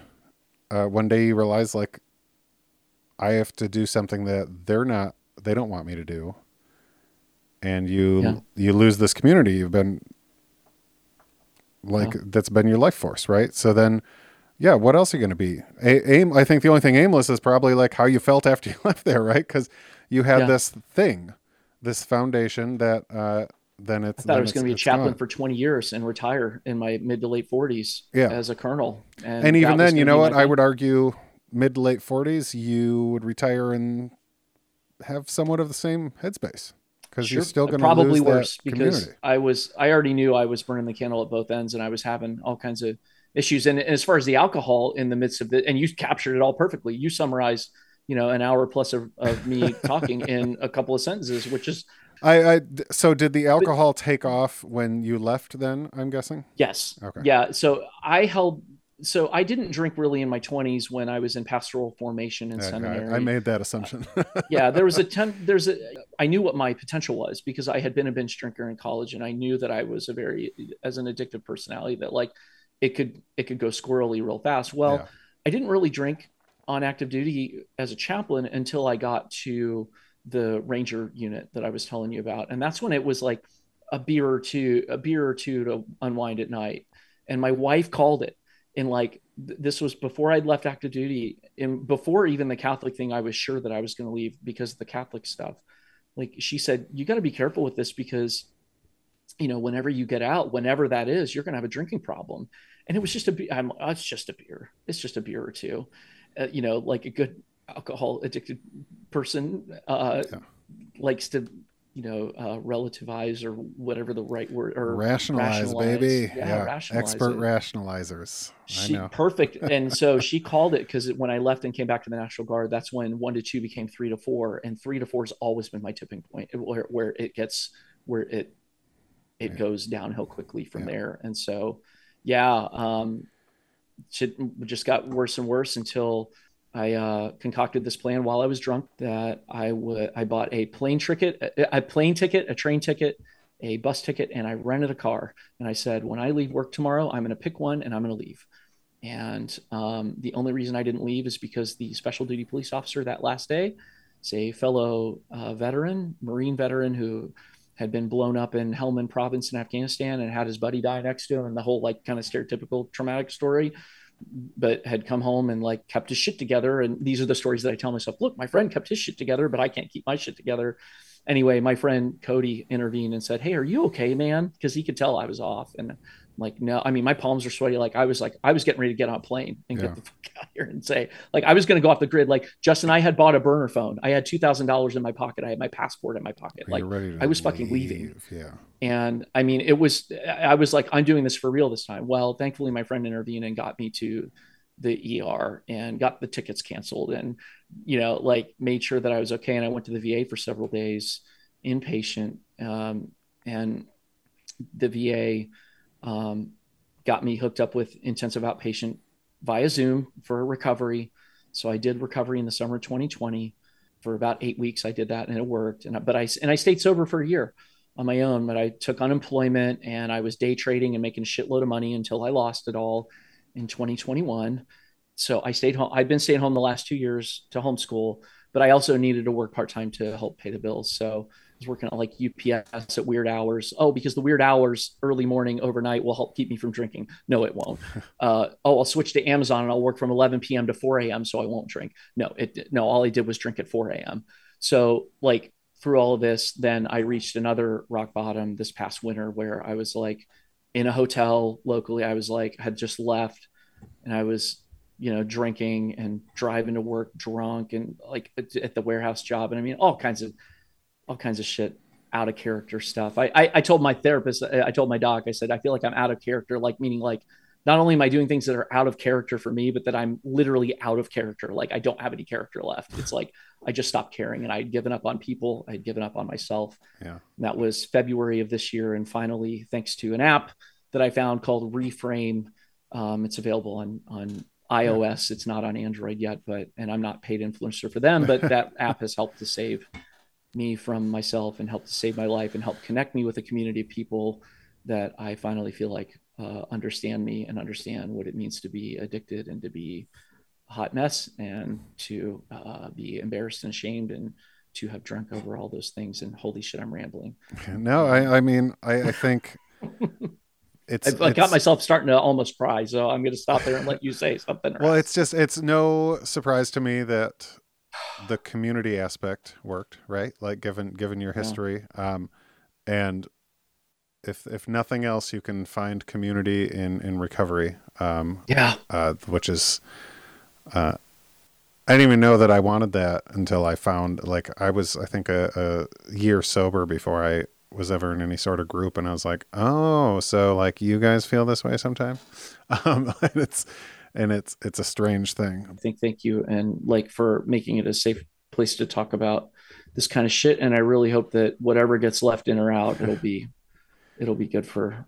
uh, one day you realize, like, I have to do something that they're not, they don't want me to do. And you, yeah. you lose this community you've been like that's been your life force, right? So then, yeah, what else are you going to be? A- aim. I think the only thing aimless is probably like how you felt after you left there, right? Because you had yeah. this thing, this foundation that uh, then it's. I thought I was going to be a chaplain gone. for 20 years and retire in my mid to late 40s yeah. as a colonel. And, and even then, you know what? I would argue mid to late 40s, you would retire and have somewhat of the same headspace because sure. you're still going to probably worse because community. I was I already knew I was burning the candle at both ends and I was having all kinds of issues. And, and as far as the alcohol in the midst of it, and you captured it all perfectly. You summarized, you know, an hour plus of, of me talking in a couple of sentences, which is I, I so did the alcohol but, take off when you left then i'm guessing yes okay yeah so i held so I didn't drink really in my 20s when I was in pastoral formation in seminary. I, made that assumption. Uh, yeah, there was a ten. There's a. I knew what my potential was because I had been a binge drinker in college, and I knew that I was a very, as an addictive personality, that like it could it could go squirrely real fast. Well, yeah. I didn't really drink on active duty as a chaplain until I got to the ranger unit that I was telling you about, and that's when it was like a beer or two, a beer or two to unwind at night. And my wife called it and like th- this was before I'd left active duty and before even the Catholic thing, I was sure that I was going to leave because of the Catholic stuff. Like she said, you got to be careful with this because, you know, whenever you get out, whenever that is, you're going to have a drinking problem. And it was just a, I'm, oh, it's just a beer. It's just a beer or two, uh, you know, like a good alcohol addicted person uh, yeah. likes to you know uh, relativize or whatever the right word or rationalize, rationalize. baby yeah, yeah. Rationalize expert it. rationalizers she, I know. perfect and so she called it because when i left and came back to the national guard that's when one to two became three to four and three to four has always been my tipping point where, where it gets where it it yeah. goes downhill quickly from yeah. there and so yeah um it just got worse and worse until I uh, concocted this plan while I was drunk that I would I bought a plane ticket, a, plane ticket, a train ticket, a bus ticket, and I rented a car. And I said, when I leave work tomorrow, I'm going to pick one and I'm going to leave. And um, the only reason I didn't leave is because the special duty police officer that last day is a fellow uh, veteran, Marine veteran who had been blown up in Helmand province in Afghanistan and had his buddy die next to him and the whole like kind of stereotypical traumatic story but had come home and like kept his shit together. And these are the stories that I tell myself, look, my friend kept his shit together, but I can't keep my shit together. Anyway, my friend Cody intervened and said, Hey, are you okay, man? Because he could tell I was off. And like, no, I mean, my palms were sweaty. Like I was like, I was getting ready to get on a plane and yeah. get the fuck out here and say, like, I was going to go off the grid. Like Justin, I had bought a burner phone. I had $2,000 in my pocket. I had my passport in my pocket. Like I was leave. fucking leaving. Yeah. And I mean, it was, I was like, I'm doing this for real this time. Well, thankfully my friend intervened and got me to the ER and got the tickets canceled and, you know, like made sure that I was okay. And I went to the VA for several days inpatient. Um, and the VA um, got me hooked up with intensive outpatient via Zoom for recovery. So I did recovery in the summer 2020 for about eight weeks. I did that and it worked. And but I and I stayed sober for a year on my own. But I took unemployment and I was day trading and making a shitload of money until I lost it all in 2021. So I stayed home. I've been staying home the last two years to homeschool, but I also needed to work part time to help pay the bills. So was working at like UPS at weird hours. Oh, because the weird hours, early morning, overnight, will help keep me from drinking. No, it won't. Uh, oh, I'll switch to Amazon and I'll work from 11 p.m. to 4 a.m. so I won't drink. No, it no. All I did was drink at 4 a.m. So like through all of this, then I reached another rock bottom this past winter where I was like in a hotel locally. I was like had just left, and I was you know drinking and driving to work drunk and like at the warehouse job and I mean all kinds of all kinds of shit out of character stuff. I, I, I told my therapist, I told my doc, I said, I feel like I'm out of character, like meaning like not only am I doing things that are out of character for me, but that I'm literally out of character. Like I don't have any character left. It's like I just stopped caring and I'd given up on people. I'd given up on myself. Yeah. And that was February of this year. And finally, thanks to an app that I found called Reframe, um, it's available on on iOS. It's not on Android yet, but and I'm not paid influencer for them, but that app has helped to save me from myself and help to save my life and help connect me with a community of people that I finally feel like uh, understand me and understand what it means to be addicted and to be a hot mess and to uh, be embarrassed and ashamed and to have drunk over all those things. And holy shit, I'm rambling. No, I, I mean, I, I think it's, I, I got myself starting to almost cry. So I'm going to stop there and let you say something. Well, it's just, it's no surprise to me that the community aspect worked, right? Like given given your history, yeah. um, and if if nothing else, you can find community in in recovery. Um, yeah, uh, which is. Uh, I didn't even know that I wanted that until I found like I was I think a, a year sober before I was ever in any sort of group and I was like, "Oh, so like you guys feel this way sometimes?" Um, it's and it's it's a strange thing. I think thank you and like for making it a safe place to talk about this kind of shit. And I really hope that whatever gets left in or out, it'll be it'll be good for.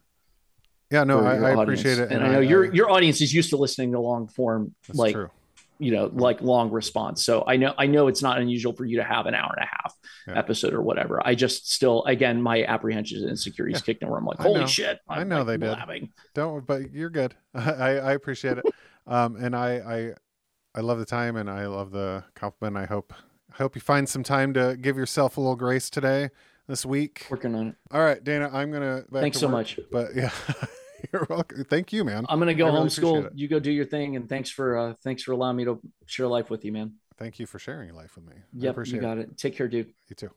Yeah, no, I, I appreciate it, and, and I know I, your your audience is used to listening to long form, like true. You know, like long response. So I know I know it's not unusual for you to have an hour and a half yeah. episode or whatever. I just still, again, my apprehensions and insecurities yeah. kicked in where I'm like, holy shit! I'm i know like they blabbing. did. Don't, but you're good. I I appreciate it. Um, and I, I, I love the time and I love the compliment. I hope, I hope you find some time to give yourself a little grace today, this week. Working on it. All right, Dana, I'm gonna. Thanks so work, much. But yeah. You're welcome. Thank you, man. I'm gonna go really homeschool. You go do your thing, and thanks for uh, thanks for allowing me to share life with you, man. Thank you for sharing your life with me. Yep, you got it. it. Take care, dude. You too.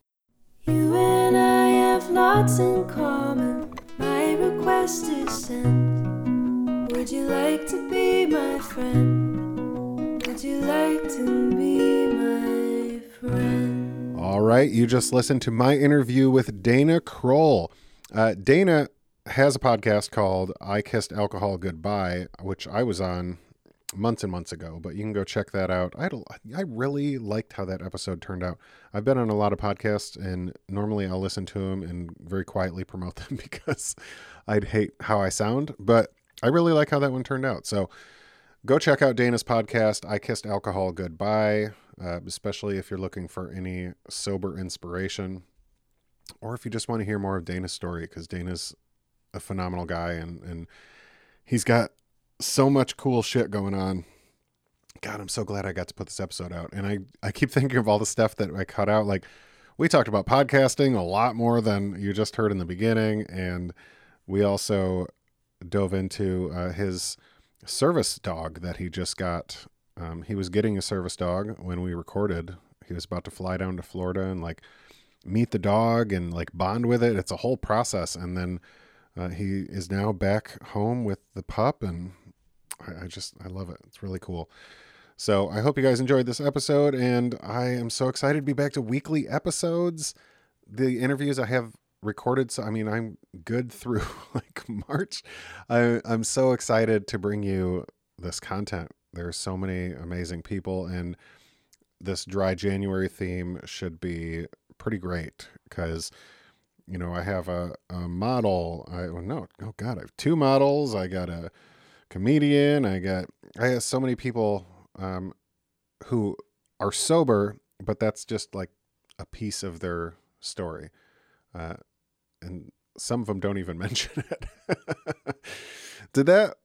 You and I have lots in common. My request is sent. Would you like to be my friend? Would you like to be my friend? All right, you just listened to my interview with Dana Kroll. Uh, Dana has a podcast called I Kissed Alcohol Goodbye, which I was on months and months ago, but you can go check that out. I I really liked how that episode turned out. I've been on a lot of podcasts, and normally I'll listen to them and very quietly promote them because I'd hate how I sound. But I really like how that one turned out. So go check out Dana's podcast, I Kissed Alcohol Goodbye, uh, especially if you're looking for any sober inspiration or if you just want to hear more of Dana's story because Dana's a phenomenal guy and, and he's got so much cool shit going on. God, I'm so glad I got to put this episode out. And I, I keep thinking of all the stuff that I cut out. Like, we talked about podcasting a lot more than you just heard in the beginning. And we also dove into uh, his service dog that he just got. Um, he was getting a service dog when we recorded. He was about to fly down to Florida and like meet the dog and like bond with it. It's a whole process. And then uh, he is now back home with the pup, and I, I just I love it. It's really cool. So I hope you guys enjoyed this episode, and I am so excited to be back to weekly episodes. The interviews I have recorded so i mean i'm good through like march I, i'm so excited to bring you this content there's so many amazing people and this dry january theme should be pretty great because you know i have a, a model i well, no oh god i have two models i got a comedian i got i have so many people um, who are sober but that's just like a piece of their story. Uh, and some of them don't even mention it. Did that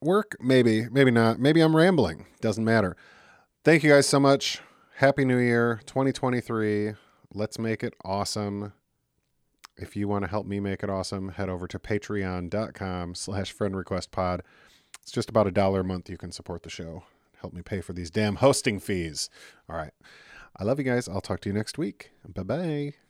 work? Maybe, maybe not. Maybe I'm rambling. Doesn't matter. Thank you guys so much. Happy New Year 2023. Let's make it awesome. If you want to help me make it awesome, head over to patreon.com slash friend request pod. It's just about a dollar a month you can support the show. Help me pay for these damn hosting fees. All right. I love you guys. I'll talk to you next week. Bye bye.